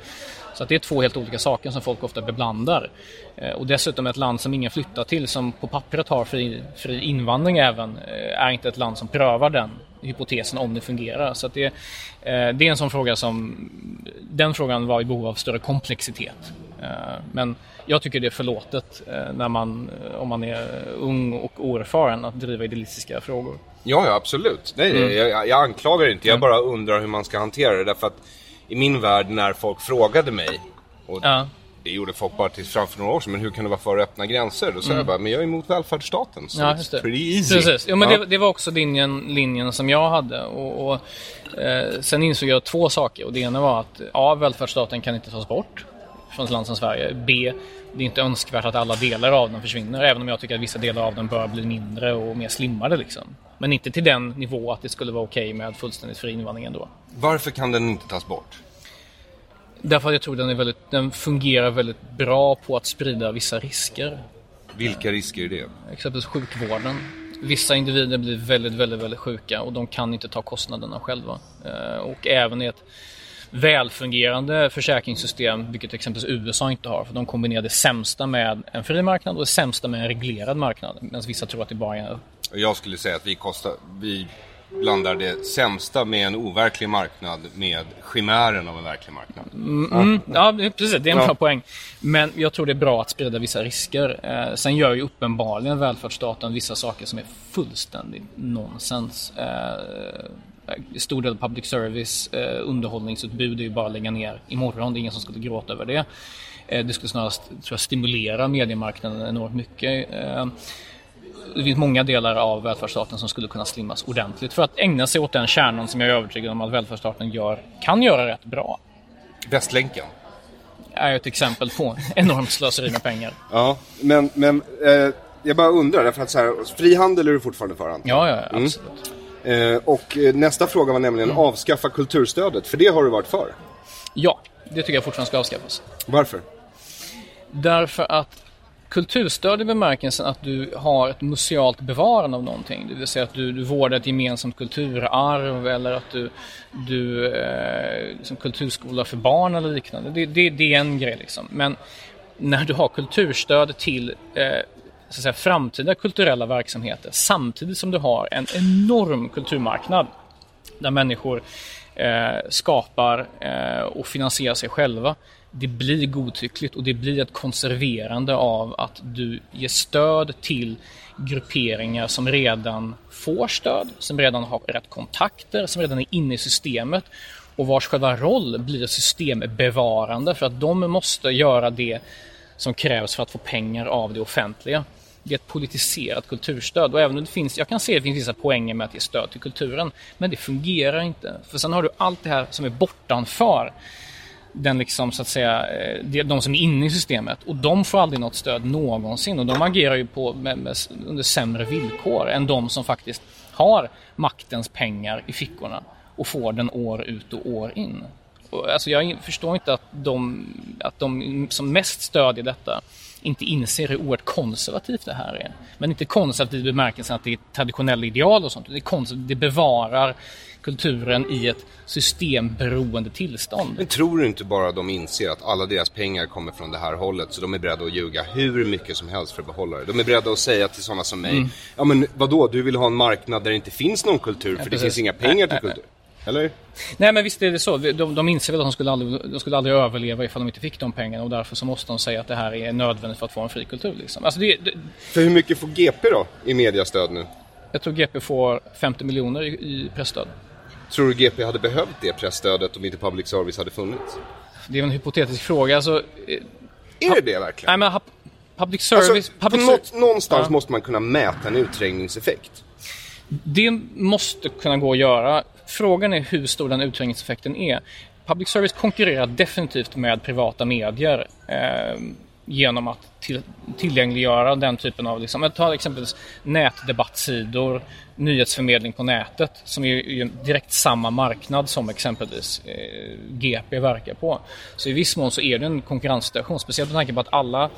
Så det är två helt olika saker som folk ofta beblandar. Eh, Och dessutom ett land som ingen flyttar till, som på pappret har fri, fri invandring även, eh, är inte ett land som prövar den hypotesen om det fungerar. Så det, eh, det är en sån fråga som, den frågan var i behov av större komplexitet. Men jag tycker det är förlåtet när man, om man är ung och oerfaren att driva idealistiska frågor. Ja, ja, absolut. Nej, Mm. jag, jag, jag anklagar inte. Jag bara undrar hur man ska hantera det. Därför att i min värld, när folk frågade mig, och Ja. det gjorde folk bara till framför några år sedan, men hur kan du vara för öppna gränser? Då sa jag bara, men jag är emot välfärdsstaten. Så Mm. Ja, just det. pretty easy. Precis. Jo, men Ja. det, det var också linjen, linjen som jag hade. Och, och, eh, sen insåg jag två saker. Och det ena var att A. Välfärdsstaten kan inte tas bort från ett land som Sverige. B. Det är inte önskvärt att alla delar av den försvinner. Även om jag tycker att vissa delar av den bör bli mindre och mer slimmade. Liksom. Men inte till den nivå att det skulle vara okej med fullständigt fri invandring ändå. Varför kan den inte tas bort? Därför att jag tror den, är väldigt, den fungerar väldigt bra på att sprida vissa risker. Vilka risker är det? exempelvis sjukvården. Vissa individer blir väldigt, väldigt, väldigt sjuka och de kan inte ta kostnaderna själva. Eh, Och även i ett välfungerande försäkringssystem, vilket exempelvis USA inte har, för de kombinerar det sämsta med en fri marknad och det sämsta med en reglerad marknad. Medan vissa tror att det bara är Jag skulle säga att vi, kostar, vi blandar det sämsta med en overklig marknad med chimären av en verklig marknad. Mm, ja, det- precis. Det är en Ja. bra poäng. Men jag tror det är bra att sprida vissa risker. Eh, sen gör ju uppenbarligen välfärdsstaten vissa saker som är fullständigt nonsens. Eh, stor del av public service, eh, underhållningsutbud är ju bara att lägga ner imorgon. Det är ingen som skulle gråta över det. Eh, det skulle snarast tror jag, stimulera mediemarknaden enormt mycket. Eh, det finns många delar av välfärdsstaten som skulle kunna slimmas ordentligt för att ägna sig åt den kärnan som jag är övertygad om att välfärdsstaten gör, kan göra rätt bra Västlänken. är ett exempel på enormt slöseri med pengar. Ja, men, men eh, jag bara undrar, därför att så här, frihandel är du fortfarande för? Ja, ja, absolut. Eh, och eh, nästa fråga var nämligen avskaffa kulturstödet, för det har du varit för. Ja, det tycker jag fortfarande ska avskaffas. Varför? Därför att kulturstöd i bemärkelsen att du har ett musealt bevarande av någonting. Det vill säga att du, du vårdar ett gemensamt kulturarv eller att du, du eh, som kulturskola för barn eller liknande. Det, det, det är en grej liksom. Men när du har kulturstöd till eh, så att säga, framtida kulturella verksamheter samtidigt som du har en enorm kulturmarknad där människor eh, skapar eh, och finansierar sig själva. Det blir godtyckligt och det blir ett konserverande av att du ger stöd till grupperingar som redan får stöd, som redan har rätt kontakter, som redan är inne i systemet och vars själva roll blir systembevarande för att de måste göra det som krävs för att få pengar av det offentliga. Det är ett politiserat kulturstöd och även om det finns, jag kan se att det finns vissa poänger med att ge stöd till kulturen, men det fungerar inte. För sen har du allt det här som är bortanför den liksom så att säga, eh, de som är inne i systemet och de får aldrig något stöd någonsin och de agerar ju på, med, med, under sämre villkor än de som faktiskt har maktens pengar i fickorna och får den år ut och år in. Alltså jag förstår inte att de, att de som mest stödjer detta inte inser hur oerhört konservativt det här är. Men inte konservativt i bemärkelsen att det är traditionella ideal och sånt. Det, är det bevarar kulturen i ett systemberoende tillstånd. Men tror du inte bara de inser att alla deras pengar kommer från det här hållet så de är beredda att ljuga hur mycket som helst för att behålla det? De är beredda att säga till sådana som mig, mm. ja men vadå, du vill ha en marknad där det inte finns någon kultur för ja, det finns inga pengar till kultur. Eller? Nej men visst är det så. De, de inser väl att de skulle, aldrig, de skulle aldrig överleva ifall de inte fick de pengarna och därför så måste de säga att det här är nödvändigt för att få en fri kultur. Liksom. Alltså det, det... För hur mycket får GP då i mediastöd nu? Jag tror GP får 50 miljoner i, i pressstöd. Tror du GP hade behövt det pressstödet om inte public service hade funnits? Det är en hypotetisk fråga. Alltså, är det det verkligen? Nej, men public service... Alltså, public något, någonstans ja. måste man kunna mäta en utträngningseffekt. Det måste kunna gå att göra. Frågan är hur stor den utträngningseffekten är. Public service konkurrerar definitivt med privata medier. Eh, genom att till, tillgängliggöra den typen av, liksom, ta exempelvis nätdebattsidor, nyhetsförmedling på nätet som är ju direkt samma marknad som exempelvis eh, GP verkar på. Så i viss mån så är det en konkurrenssituation, speciellt med tanke på att alla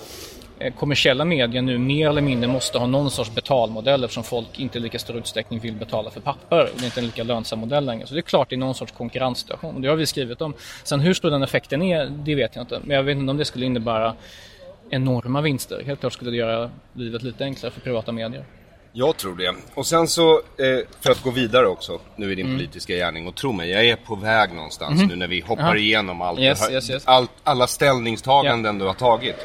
kommersiella medier nu mer eller mindre måste ha någon sorts betalmodell eftersom folk inte i lika stor utsträckning vill betala för papper. Det är inte en lika lönsam modell längre. Så det är klart det är någon sorts konkurrenssituation. Det har vi skrivit om. Sen hur stor den effekten är, det vet jag inte. Men jag vet inte om det skulle innebära enorma vinster. Helt klart skulle det göra livet lite enklare för privata medier. Jag tror det. Och sen så, eh, för att gå vidare också, nu i din mm. politiska gärning. Och tro mig, jag är på väg någonstans mm. nu när vi hoppar Aha. igenom allt yes, yes, yes. All, alla ställningstaganden yeah. du har tagit.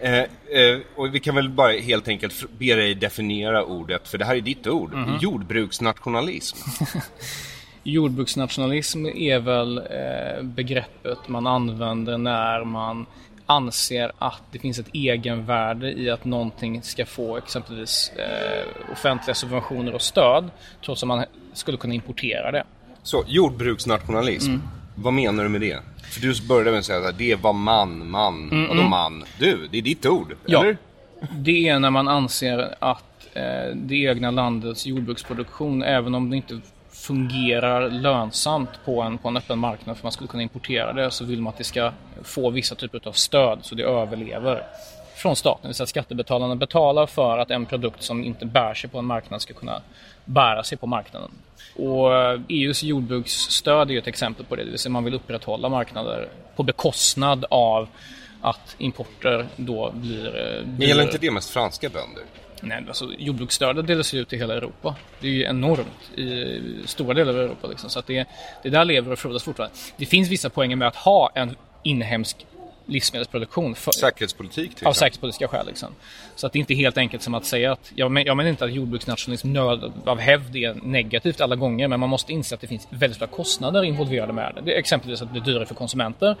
Eh, eh, och vi kan väl bara helt enkelt be dig definiera ordet, för det här är ditt ord. Mm. Jordbruksnationalism. Jordbruksnationalism är väl eh, begreppet man använder när man anser att det finns ett egenvärde i att någonting ska få exempelvis eh, offentliga subventioner och stöd trots att man skulle kunna importera det. Så jordbruksnationalism, mm. Vad menar du med det? För du började med att säga att det var man, man, mm, vadå man? Du, det är ditt ord, ja. eller? Det är när man anser att eh, det egna landets jordbruksproduktion, även om det inte fungerar lönsamt på en, på en öppen marknad för man skulle kunna importera det så vill man att det ska få vissa typer av stöd så det överlever från staten. Det vill säga att skattebetalarna betalar för att en produkt som inte bär sig på en marknad ska kunna bära sig på marknaden. Och EUs jordbruksstöd är ett exempel på det, det vill säga man vill upprätthålla marknader på bekostnad av att importer då blir... Men gäller inte det mest franska bönder? Nej, alltså jordbruksstödet delas ut i hela Europa. Det är ju enormt i stora delar av Europa. Liksom. Så att det, det där lever och frodas fortfarande. Det finns vissa poänger med att ha en inhemsk livsmedelsproduktion. För, Säkerhetspolitik till Av säkerhetspolitiska skäl. Liksom. Så att det är inte helt enkelt som att säga att, jag, men, jag menar inte att jordbruksnationalism nöd, av hävd är negativt alla gånger, men man måste inse att det finns väldigt stora kostnader involverade med det. det är exempelvis att det blir dyrare för konsumenter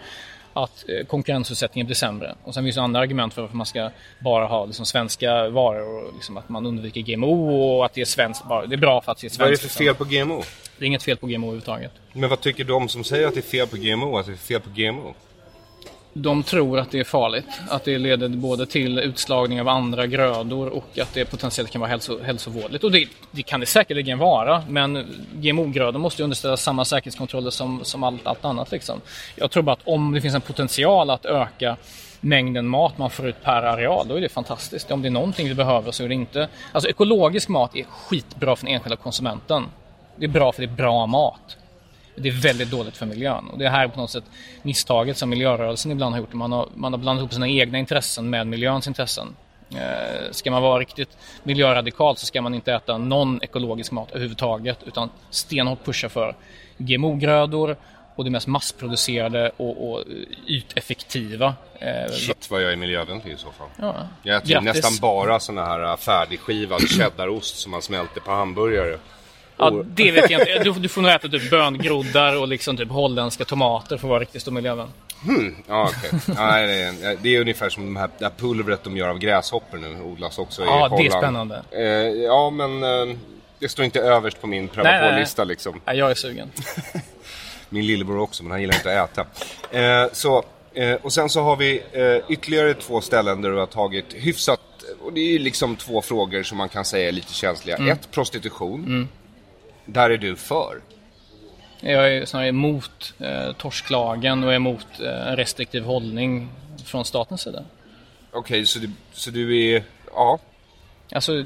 att eh, konkurrensutsättningen blir sämre. Och sen finns det andra argument för varför man ska bara ha liksom svenska varor och liksom att man undviker GMO och att det är svenskt bara. Det är bra för att det är svenskt. Vad är det för fel på GMO? Det är inget fel på GMO överhuvudtaget. Men vad tycker de som säger att det är fel på GMO, att det är fel på GMO? De tror att det är farligt. Att det leder både till utslagning av andra grödor och att det potentiellt kan vara hälso, hälsovådligt. Och det, det kan det säkerligen vara, men GMO-grödor måste ju underställas samma säkerhetskontroller som, som allt, allt annat. Liksom. Jag tror bara att om det finns en potential att öka mängden mat man får ut per areal, då är det fantastiskt. Om det är någonting vi behöver så är det inte... Alltså ekologisk mat är skitbra för den enskilda konsumenten. Det är bra för det är bra mat det är väldigt dåligt för miljön. Och det är här på något sätt misstaget som miljörörelsen ibland har gjort. Man har, man har blandat ihop sina egna intressen med miljöns intressen. Eh, ska man vara riktigt miljöradikal så ska man inte äta någon ekologisk mat överhuvudtaget utan stenhårt pusha för GMO-grödor och det mest massproducerade och, och yteffektiva. Eh, Shit vad jag är miljövänlig i så fall. Ja. Jag äter Grattis. nästan bara såna här färdigskivad cheddarost som man smälter på hamburgare. Ja, det vet jag inte. Du, du får nog äta typ böngroddar och liksom typ holländska tomater för att vara riktigt stor miljövän. Hmm. Ja, okay. ja, det, är, det är ungefär som de här, det här pulvret de gör av gräshoppor nu. Odlas också ja, i Holland. Ja, det är spännande. Eh, ja, men eh, det står inte överst på min pröva på-lista liksom. Nej, jag är sugen. Min lillebror också, men han gillar inte att äta. Eh, så, eh, och sen så har vi eh, ytterligare två ställen där du har tagit hyfsat, och det är ju liksom två frågor som man kan säga är lite känsliga. Mm. Ett, prostitution. Där är du för. Jag är snarare emot eh, torsklagen och emot eh, en restriktiv hållning från statens sida. Okej, så, du, så du är, ja. Alltså,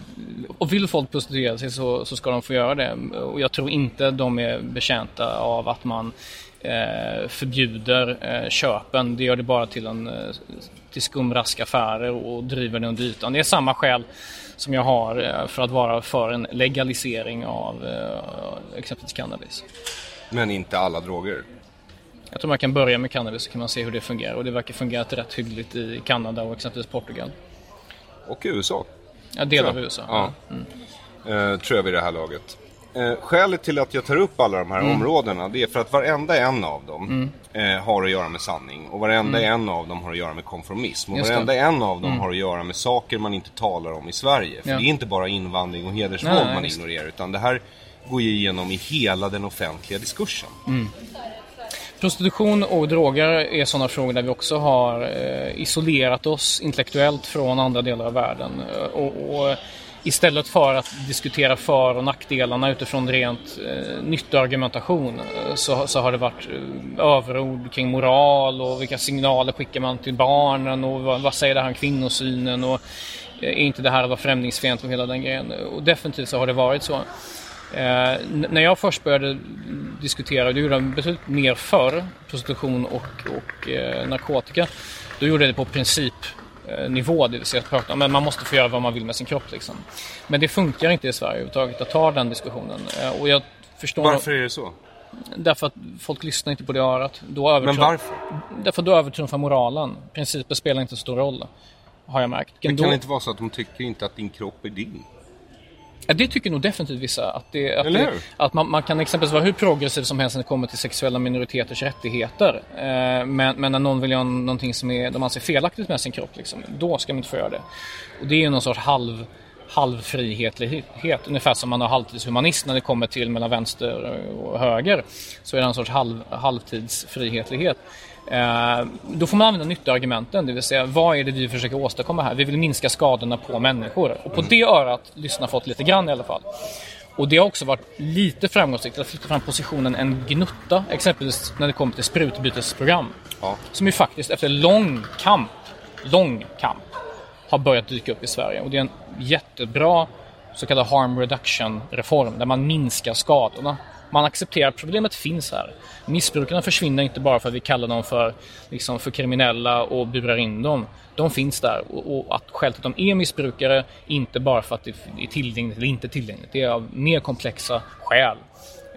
och vill folk prostituera sig så, så ska de få göra det. Och jag tror inte de är betjänta av att man eh, förbjuder eh, köpen. Det gör det bara till, en, eh, till skumraska affärer och driver det under ytan. Det är samma skäl som jag har eh, för att vara för en legalisering av eh, exempelvis cannabis. Men inte alla droger. Jag tror man kan börja med cannabis så kan man se hur det fungerar och det verkar fungera rätt hyggligt i Kanada och exempelvis Portugal. Och USA. Ja, delar av. USA. Ja. Mm. Eh, tror jag vid det här laget. Eh, skälet till att jag tar upp alla de här Mm. områdena det är för att varenda en av dem eh, har att göra med sanning. Och varenda en av dem har att göra med konformism. Och Mm. Det. Mm. varenda en av dem har att göra med saker man inte talar om i Sverige. För Ja. det är inte bara invandring och hedersvåld Nej, nej, man ignorerar. Utan det här går ju igenom i hela den offentliga diskursen. Prostitution och droger är sådana frågor där vi också har eh, isolerat oss intellektuellt från andra delar av världen. Eh, Och, och istället för att diskutera för och nackdelarna utifrån rent eh, nyttoargumentation eh, så, så har det varit eh, överord kring moral och vilka signaler skickar man till barnen och vad, vad säger det här om kvinnosynen och eh, är inte det här att vara främlingsfientlig och hela den grejen. Och definitivt så har det varit så. Eh, när jag först började diskutera, och det gjorde jag betydligt mer förr, prostitution och, och eh, narkotika. Då gjorde jag det på princip principnivå, det vill säga att prata om men man måste få göra vad man vill med sin kropp. Liksom. Men det funkar inte i Sverige överhuvudtaget att ta den diskussionen. Eh, och jag förstår Varför är det så? Därför att folk lyssnar inte på det örat. Då övertrumf- Men varför? Därför att då övertrumfar moralen. Principer spelar inte så stor roll. Har jag märkt. Det Då- kan inte vara så att de tycker inte att din kropp är din. Ja, det tycker nog definitivt vissa. Att, det, att, det, att man, man kan exempelvis vara hur progressiv som helst när det kommer till sexuella minoriteters rättigheter. Eh, men, men när någon vill göra någonting som är, de anser felaktigt med sin kropp, liksom, då ska man inte få göra det. Och det är ju någon sorts halv, halvfrihetlighet. Ungefär som man har halvtidshumanist när det kommer till mellan vänster och höger. Så är det en sorts halv, halvtidsfrihetlighet. Eh, då får man använda nyttoargumenten, det vill säga vad är det vi försöker åstadkomma här? Vi vill minska skadorna på människor. Och på det örat lyssnar folk lite grann i alla fall. Och det har också varit lite framgångsrikt att flytta fram positionen en gnutta, exempelvis när det kommer till sprutbytesprogram. Ja. Som ju faktiskt efter lång kamp, lång kamp, har börjat dyka upp i Sverige. Och det är en jättebra så kallad harm reduction reform där man minskar skadorna. Man accepterar att problemet finns här. Missbrukarna försvinner inte bara för att vi kallar dem för, liksom, för kriminella och burar in dem. De finns där och, och att skälet att de är missbrukare inte bara för att det är tillgängligt eller inte tillgängligt. Det är av mer komplexa skäl.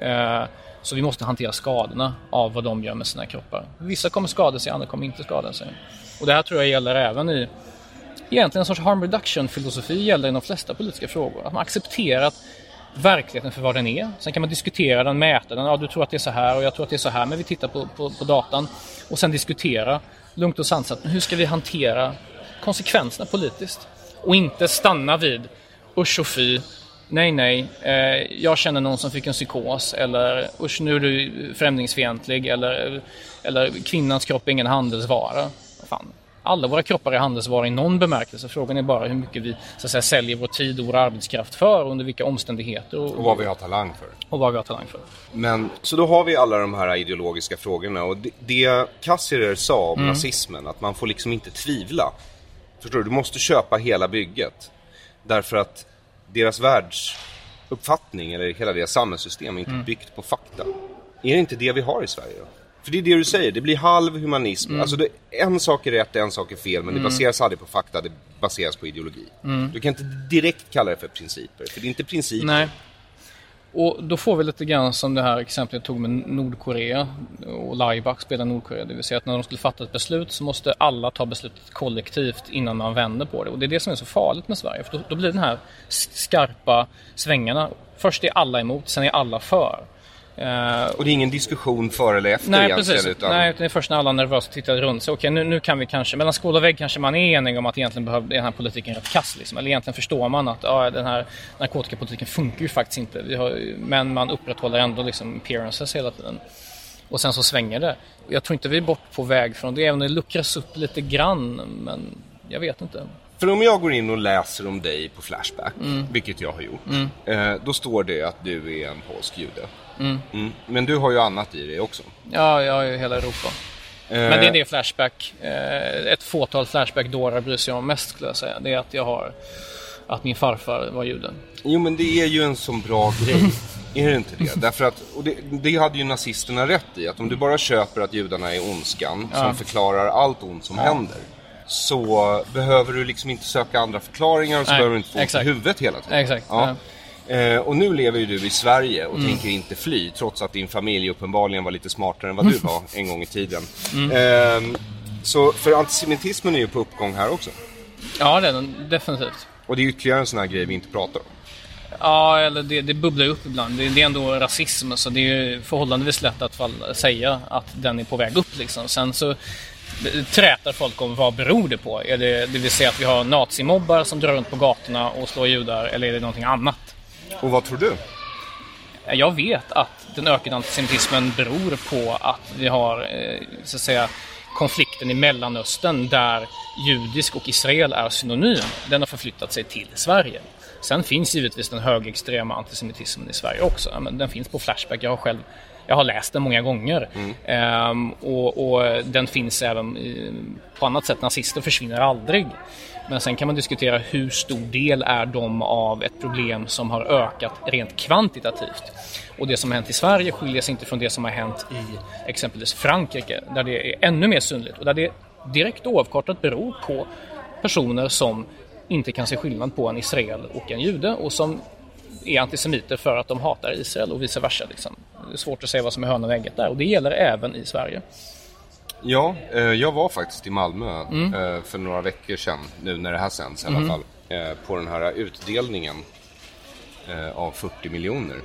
Eh, så vi måste hantera skadorna av vad de gör med sina kroppar. Vissa kommer skada sig, andra kommer inte skada sig. Och det här tror jag gäller även i egentligen en sorts harm reduction filosofi gäller i de flesta politiska frågor. Att man accepterar att verkligheten för vad den är. Sen kan man diskutera den, mäta den. Ja, du tror att det är så här och jag tror att det är så här. Men vi tittar på, på, på datan och sen diskutera lugnt och sansat. Men hur ska vi hantera konsekvenserna politiskt? Och inte stanna vid usch och fy. Nej, nej, eh, jag känner någon som fick en psykos eller usch nu är du främlingsfientlig eller, eller kvinnans kropp är ingen handelsvara. Fan, alla våra kroppar är handelsvaror i någon bemärkelse. Frågan är bara hur mycket vi så att säga, säljer vår tid och vår arbetskraft för och under vilka omständigheter och, Och vad vi har talang för. och vad vi har talang för. Men, så då har vi alla de här ideologiska frågorna och det, det Cassirer sa om nazismen, att man får liksom inte tvivla. Förstår du? Du måste köpa hela bygget. Därför att deras världsuppfattning, eller hela deras samhällssystem, är inte byggt på fakta. Är det inte det vi har i Sverige då? För det är det du säger, det blir halv humanism. Alltså det, en sak är rätt, en sak är fel, men det baseras aldrig på fakta, det baseras på ideologi. Du kan inte direkt kalla det för principer, för det är inte principer. Nej. Och då får vi lite grann som det här exemplet jag tog med Nordkorea och Laibach spelar Nordkorea. Det vill säga att när de skulle fatta ett beslut så måste alla ta beslutet kollektivt innan man vänder på det. Och det är det som är så farligt med Sverige. För då, då blir den här skarpa svängarna. Först är alla emot, sen är alla för. Eh, Och det är ingen diskussion före eller efter Nej, egentligen. precis. Utan Nej, utan det är först när alla nervösa tittar runt sig. Okej, nu, nu kan vi kanske, mellan skål och vägg kanske man är enig om att egentligen behöver den här politiken rätt kass. Liksom. Eller egentligen förstår man att ja, den här narkotikapolitiken funkar ju faktiskt inte. Har, men man upprätthåller ändå liksom appearances hela tiden. Och sen så svänger det. Jag tror inte vi är bort på väg från det, även om det luckras upp lite grann. Men jag vet inte. För om jag går in och läser om dig på Flashback, Mm. vilket jag har gjort, eh, då står det att du är en polsk jude. Mm. Mm. Men du har ju annat i dig också. Ja, jag är ju hela Europa. Eh, Men det är det Flashback, eh, ett fåtal Flashback-dårar bryr sig om mest skulle jag säga. Det är att jag har, att min farfar var jude. Jo men det är ju en sån bra grej. Är det inte det? Därför att, och det, det hade ju nazisterna rätt i. Att om du bara köper att judarna är ondskan Ja. som förklarar allt ont som händer. Så behöver du liksom inte söka andra förklaringar och så Nej, behöver du inte få ont i huvudet hela tiden. Exakt, Ja. Eh, och nu lever ju du i Sverige och Mm. tänker inte fly trots att din familj uppenbarligen var lite smartare än vad du var en gång i tiden. Mm. Eh, så för antisemitismen är ju på uppgång här också. Ja, det är den definitivt. Och det är ytterligare en sån här grej vi inte pratar om. Ja, eller det, det bubblar upp ibland. Det, det är ändå rasism, så det är förhållandevis lätt att fall, säga att den är på väg upp. Liksom. Sen så trätar folk om vad beror det på. Är det, det vill säga att vi har nazimobbar som drar runt på gatorna och slår judar, eller är det någonting annat? Och vad tror du? Jag vet att den ökade antisemitismen beror på att vi har eh, så att säga, konflikten i Mellanöstern där judisk och Israel är synonym. Den har förflyttat sig till Sverige. Sen finns givetvis den högerextrema antisemitismen i Sverige också. Men den finns på Flashback. Jag har själv jag har läst den många gånger. Ehm, och, och den finns även i, på annat sätt. Nazister försvinner aldrig. Men sen kan man diskutera hur stor del är de av ett problem som har ökat rent kvantitativt. Och det som har hänt i Sverige skiljer sig inte från det som har hänt i exempelvis Frankrike där det är ännu mer synligt och där det direkt oavkortat beror på personer som inte kan se skillnad på en israel och en jude och som är antisemiter för att de hatar Israel och vice versa. Liksom. Det är svårt att säga vad som är hönan och ägget där och det gäller även i Sverige. Ja, eh, jag var faktiskt i Malmö Mm. eh, för några veckor sedan, nu när det här sänds i alla Mhm. fall, eh, på den här utdelningen av 40 miljoner.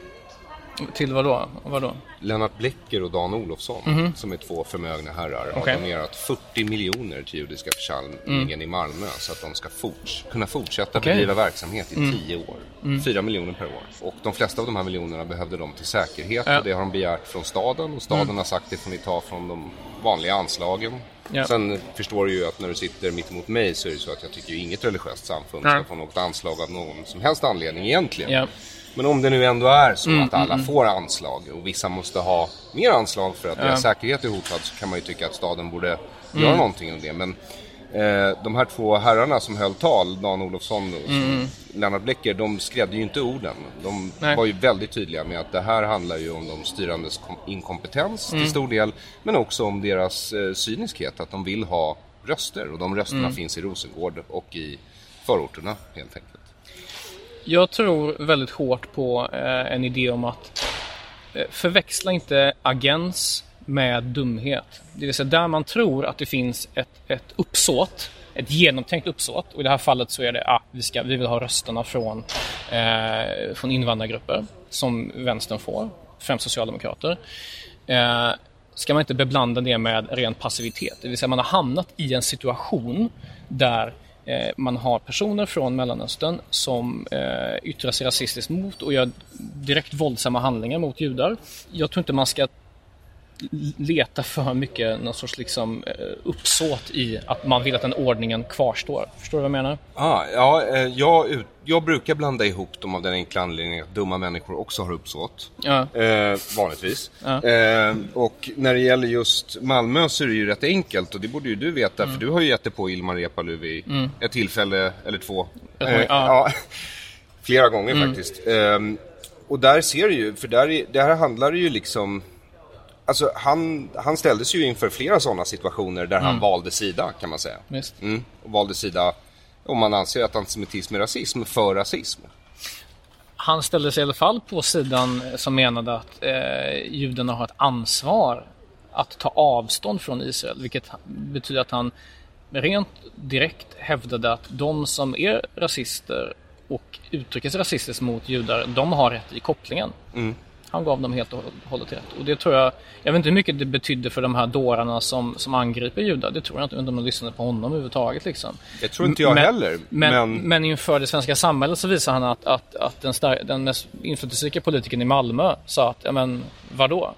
Till vad då? Vad då? Lennart Blecker och Dan Olofsson, Mhm. som är två förmögna herrar, har Okej. donerat 40 miljoner till judiska församlingen Mm. i Malmö så att de ska forts- kunna fortsätta Okej. bedriva verksamhet i Mm. 10 år. Mm. 4 miljoner per år. Och de flesta av de här miljonerna behövde de till säkerhet Ja. och det har de begärt från staden och staden Mm. har sagt det får ni ta från de vanliga anslagen. Ja. Sen förstår du ju att när du sitter mitt emot mig så är det så att jag tycker ju inget religiöst samfund ska få något anslag av någon som helst anledning egentligen. Ja. Men om det nu ändå är så Mm, att alla mm, mm. får anslag och vissa måste ha mer anslag för att Ja. deras säkerhet är hotad så kan man ju tycka att staden borde Mm. göra någonting om det. Men eh, de här två herrarna som höll tal, Dan Olofsson och Mm. Lennart Blecker, de skrädde ju inte orden. De Nej. var ju väldigt tydliga med att det här handlar ju om de styrandes kom- inkompetens Mm. till stor del, men också om deras eh, cyniskhet, att de vill ha röster och de rösterna Mm. finns i Rosengård och i förorterna helt enkelt. Jag tror väldigt hårt på eh, en idé om att eh, förväxla inte agens med dumhet. Det vill säga där man tror att det finns ett, ett uppsåt, ett genomtänkt uppsåt och i det här fallet så är det att ah, vi, ska, vi vill ha rösterna från, eh, från invandrargrupper som vänstern får, främst socialdemokrater. Eh, ska man inte beblanda det med ren passivitet. Det vill säga man har hamnat i en situation där Eh, man har personer från Mellanöstern som eh, yttrar sig rasistiskt mot och gör direkt våldsamma handlingar mot judar. Jag tror inte man ska leta för mycket någon sorts liksom, eh, uppsåt i att man vill att den ordningen kvarstår. Förstår du vad jag menar? Ah, ja, eh, jag, jag brukar blanda ihop dem av den enkla anledningen att dumma människor också har uppsåt. Ja. Eh, vanligtvis. Ja. Eh, och när det gäller just Malmö så är det ju rätt enkelt och det borde ju du veta Mm. för du har ju gett dig på Ilmar Reepalu vid Mm. ett tillfälle eller två. Tror- Eh, ja. flera gånger Mm. faktiskt. Eh, och där ser du ju, för där, är- där handlar det ju liksom Alltså han, han ställdes ju inför flera sådana situationer där han Mm. valde sida kan man säga. Mm, och valde sida, om man anser att antisemitism är rasism, för rasism. Han ställde sig i alla fall på sidan som menade att eh, judarna har ett ansvar att ta avstånd från Israel, vilket betyder att han rent direkt hävdade att de som är rasister och uttrycker sig rasistiskt mot judar, de har rätt i kopplingen. Mm. Han gav dem helt och hållet rätt. Och det tror jag, jag vet inte hur mycket det betydde för de här dårarna som, som angriper judar. Det tror jag inte, inte om de lyssnade på honom överhuvudtaget. Liksom. Det tror inte jag men, heller, Men, men- men... inför det svenska samhället så visar han att, att, att den, star- den mest inflytelserika politikern i Malmö sa att, ja men vadå?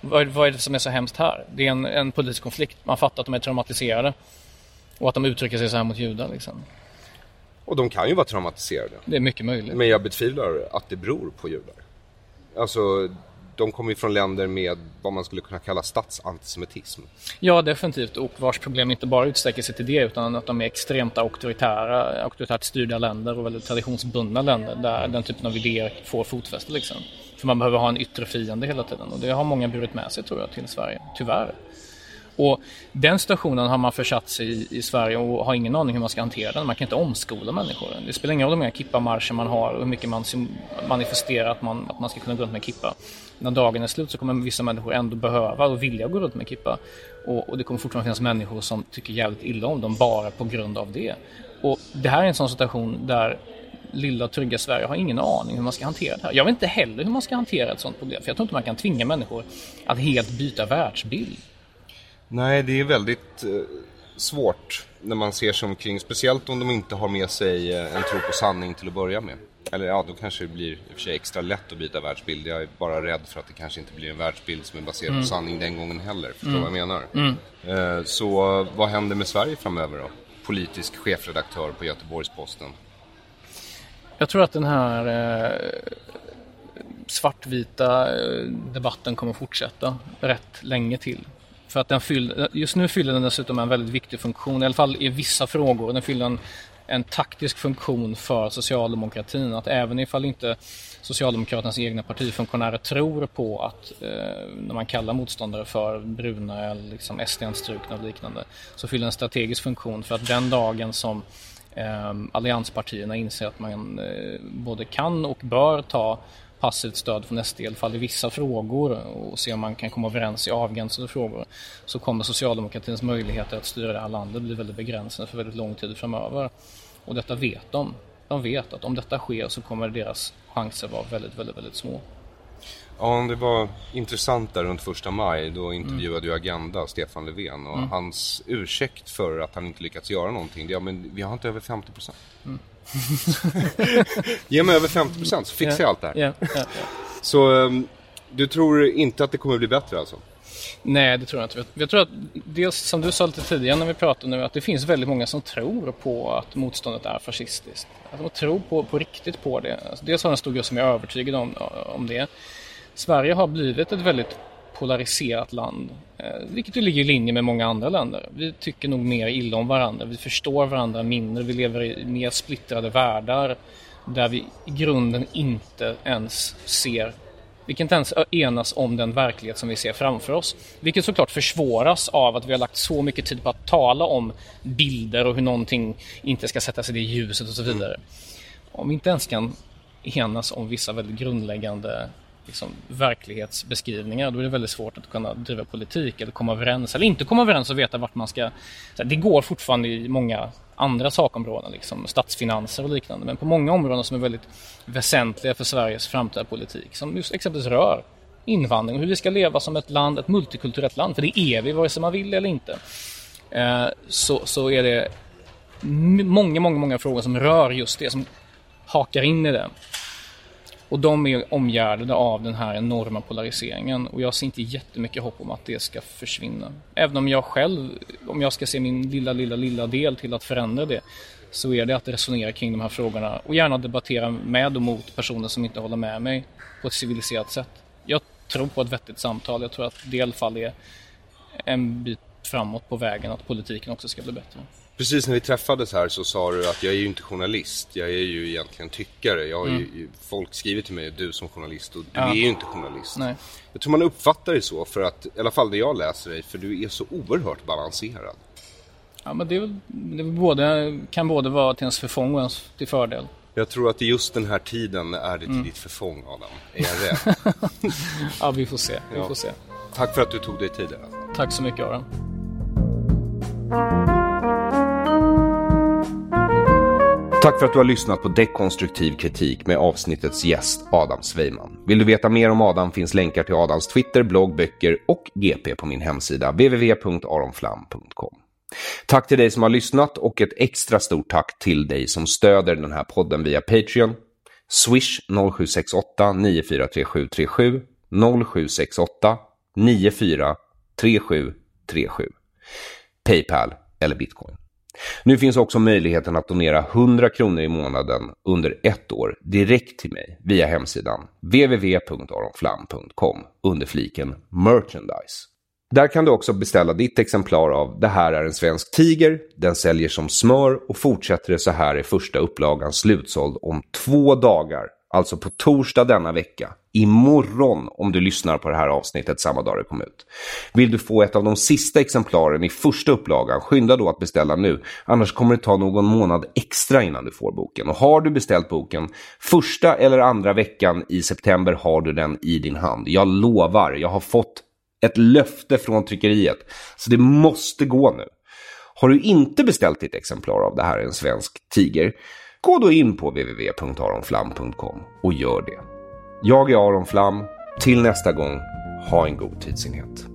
Vad, vad är det som är så hemskt här? Det är en, en politisk konflikt. Man fattar att de är traumatiserade. Och att de uttrycker sig så här mot judar liksom. Och de kan ju vara traumatiserade. Det är mycket möjligt. Men jag betvivlar att det beror på judar. Alltså, de kommer ju från länder med vad man skulle kunna kalla statsantisemitism. Ja, definitivt. Och vars problem inte bara utsträcker sig till det utan att de är extremt auktoritära, auktoritärt styrda länder och väldigt traditionsbundna länder där den typen av idéer får fotfäste. Liksom. För man behöver ha en yttre fiende hela tiden och det har många burit med sig tror jag till Sverige, tyvärr. Och den situationen har man försatt sig i, i Sverige och har ingen aning hur man ska hantera den. Man kan inte omskola människor. Det spelar ingen roll hur många kippamarscher man har och hur mycket man manifesterar att man, att man ska kunna gå runt med kippa. När dagen är slut så kommer vissa människor ändå behöva och vilja gå runt med kippa. Och, och det kommer fortfarande finnas människor som tycker jävligt illa om dem bara på grund av det. Och det här är en sån situation där lilla trygga Sverige har ingen aning hur man ska hantera det här. Jag vet inte heller hur man ska hantera ett sånt problem. För jag tror inte man kan tvinga människor att helt byta världsbild. Nej, det är väldigt eh, svårt när man ser sig omkring. Speciellt om de inte har med sig eh, en tro på sanning till att börja med. Eller ja, då kanske det blir i och för sig extra lätt att byta världsbild. Jag är bara rädd för att det kanske inte blir en världsbild som är baserad mm. på sanning den gången heller. Förstår mm. vad jag menar? Mm. Eh, så vad händer med Sverige framöver då? Politisk chefredaktör på Göteborgs-Posten. Jag tror att den här eh, svartvita debatten kommer fortsätta rätt länge till. För att den fyll, just nu fyller den dessutom en väldigt viktig funktion, i alla fall i vissa frågor. Den fyller en, en taktisk funktion för socialdemokratin. Att även ifall inte Socialdemokraternas egna partifunktionärer tror på att eh, när man kallar motståndare för bruna eller liksom SD-anstrukna och liknande så fyller den en strategisk funktion för att den dagen som eh, allianspartierna inser att man eh, både kan och bör ta passivt stöd från SD, i alla fall i vissa frågor och se om man kan komma överens i avgränsade frågor så kommer socialdemokratins möjligheter att styra det här landet bli väldigt begränsade för väldigt lång tid framöver. Och detta vet de. De vet att om detta sker så kommer deras chanser vara väldigt, väldigt, väldigt små. Ja, det var intressant där runt första maj. Då intervjuade mm. ju Agenda Stefan Löfven och mm. hans ursäkt för att han inte lyckats göra någonting, det är ja, men vi har inte över 50 procent. Mm. Ge mig över 50 procent så fixar jag allt det här. Yeah, yeah. Så um, du tror inte att det kommer bli bättre alltså? Nej, det tror jag inte. Jag tror att dels som du sa lite tidigare när vi pratade nu att det finns väldigt många som tror på att motståndet är fascistiskt. Att de tror på, på riktigt på det. Alltså, dels har en stor grupp som är övertygad om, om det. Sverige har blivit ett väldigt polariserat land. Eh, vilket ju ligger i linje med många andra länder. Vi tycker nog mer illa om varandra, vi förstår varandra mindre, vi lever i mer splittrade världar där vi i grunden inte ens ser vi kan inte ens enas om den verklighet som vi ser framför oss. Vilket såklart försvåras av att vi har lagt så mycket tid på att tala om bilder och hur någonting inte ska sättas i det ljuset och så vidare. Om vi inte ens kan enas om vissa väldigt grundläggande liksom, verklighetsbeskrivningar då är det väldigt svårt att kunna driva politik eller komma överens eller inte komma överens och veta vart man ska... Det går fortfarande i många andra sakområden, liksom statsfinanser och liknande, men på många områden som är väldigt väsentliga för Sveriges framtida politik, som just exempelvis rör invandring och hur vi ska leva som ett land, ett multikulturellt land, för det är vi vare sig man vill eller inte. Eh, så, så är det många, många, många frågor som rör just det, som hakar in i det. Och de är omgärdade av den här enorma polariseringen och jag ser inte jättemycket hopp om att det ska försvinna. Även om jag själv, om jag ska se min lilla, lilla, lilla del till att förändra det så är det att resonera kring de här frågorna och gärna debattera med och mot personer som inte håller med mig på ett civiliserat sätt. Jag tror på ett vettigt samtal. Jag tror att det i alla fall är en bit framåt på vägen att politiken också ska bli bättre. Precis när vi träffades här så sa du att jag är ju inte journalist. Jag är ju egentligen tyckare. Jag har mm. ju, folk skriver till mig, du som journalist och du ja. är ju inte journalist. Nej. Jag tror man uppfattar det så för att, i alla fall det jag läser dig, för du är så oerhört balanserad. Ja men det, det både, kan både vara till ens förfång och ens till fördel. Jag tror att i just den här tiden är det till mm. ditt förfång Adam. Är jag rädd? ja vi får se. Vi ja. får se. Tack för att du tog dig tid. Tack så mycket Aron. Tack för att du har lyssnat på Dekonstruktiv kritik med avsnittets gäst Adam Sveiman. Vill du veta mer om Adam finns länkar till Adams Twitter, blogg, böcker och GP på min hemsida www.aronflam.com. Tack till dig som har lyssnat och ett extra stort tack till dig som stöder den här podden via Patreon. Swish 0768 943737 0768-943737 Paypal eller bitcoin. Nu finns också möjligheten att donera 100 kronor i månaden under ett år direkt till mig via hemsidan www.aronflam.com under fliken merchandise. Där kan du också beställa ditt exemplar av Det här är en svensk tiger. Den säljer som smör och fortsätter det så här i första upplagan slutsåld om två dagar. Alltså på torsdag denna vecka. Imorgon om du lyssnar på det här avsnittet samma dag det kom ut. Vill du få ett av de sista exemplaren i första upplagan, skynda då att beställa nu. Annars kommer det ta någon månad extra innan du får boken. Och har du beställt boken första eller andra veckan i september har du den i din hand. Jag lovar, jag har fått ett löfte från tryckeriet. Så det måste gå nu. Har du inte beställt ditt exemplar av Det här är en svensk tiger, gå då in på www.aronflam.com och gör det. Jag är Aron Flam. Till nästa gång, ha en god tidsenhet.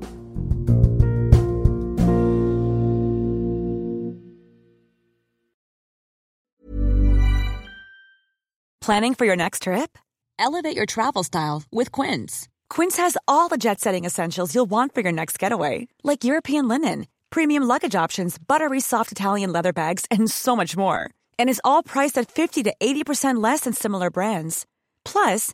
Planning for your next trip? Elevate your travel style with Quince. Quince has all the jet setting essentials you'll want for your next getaway, like European linen, premium luggage options, buttery soft Italian leather bags, and so much more. And is all priced at 50 to 80% less than similar brands. Plus,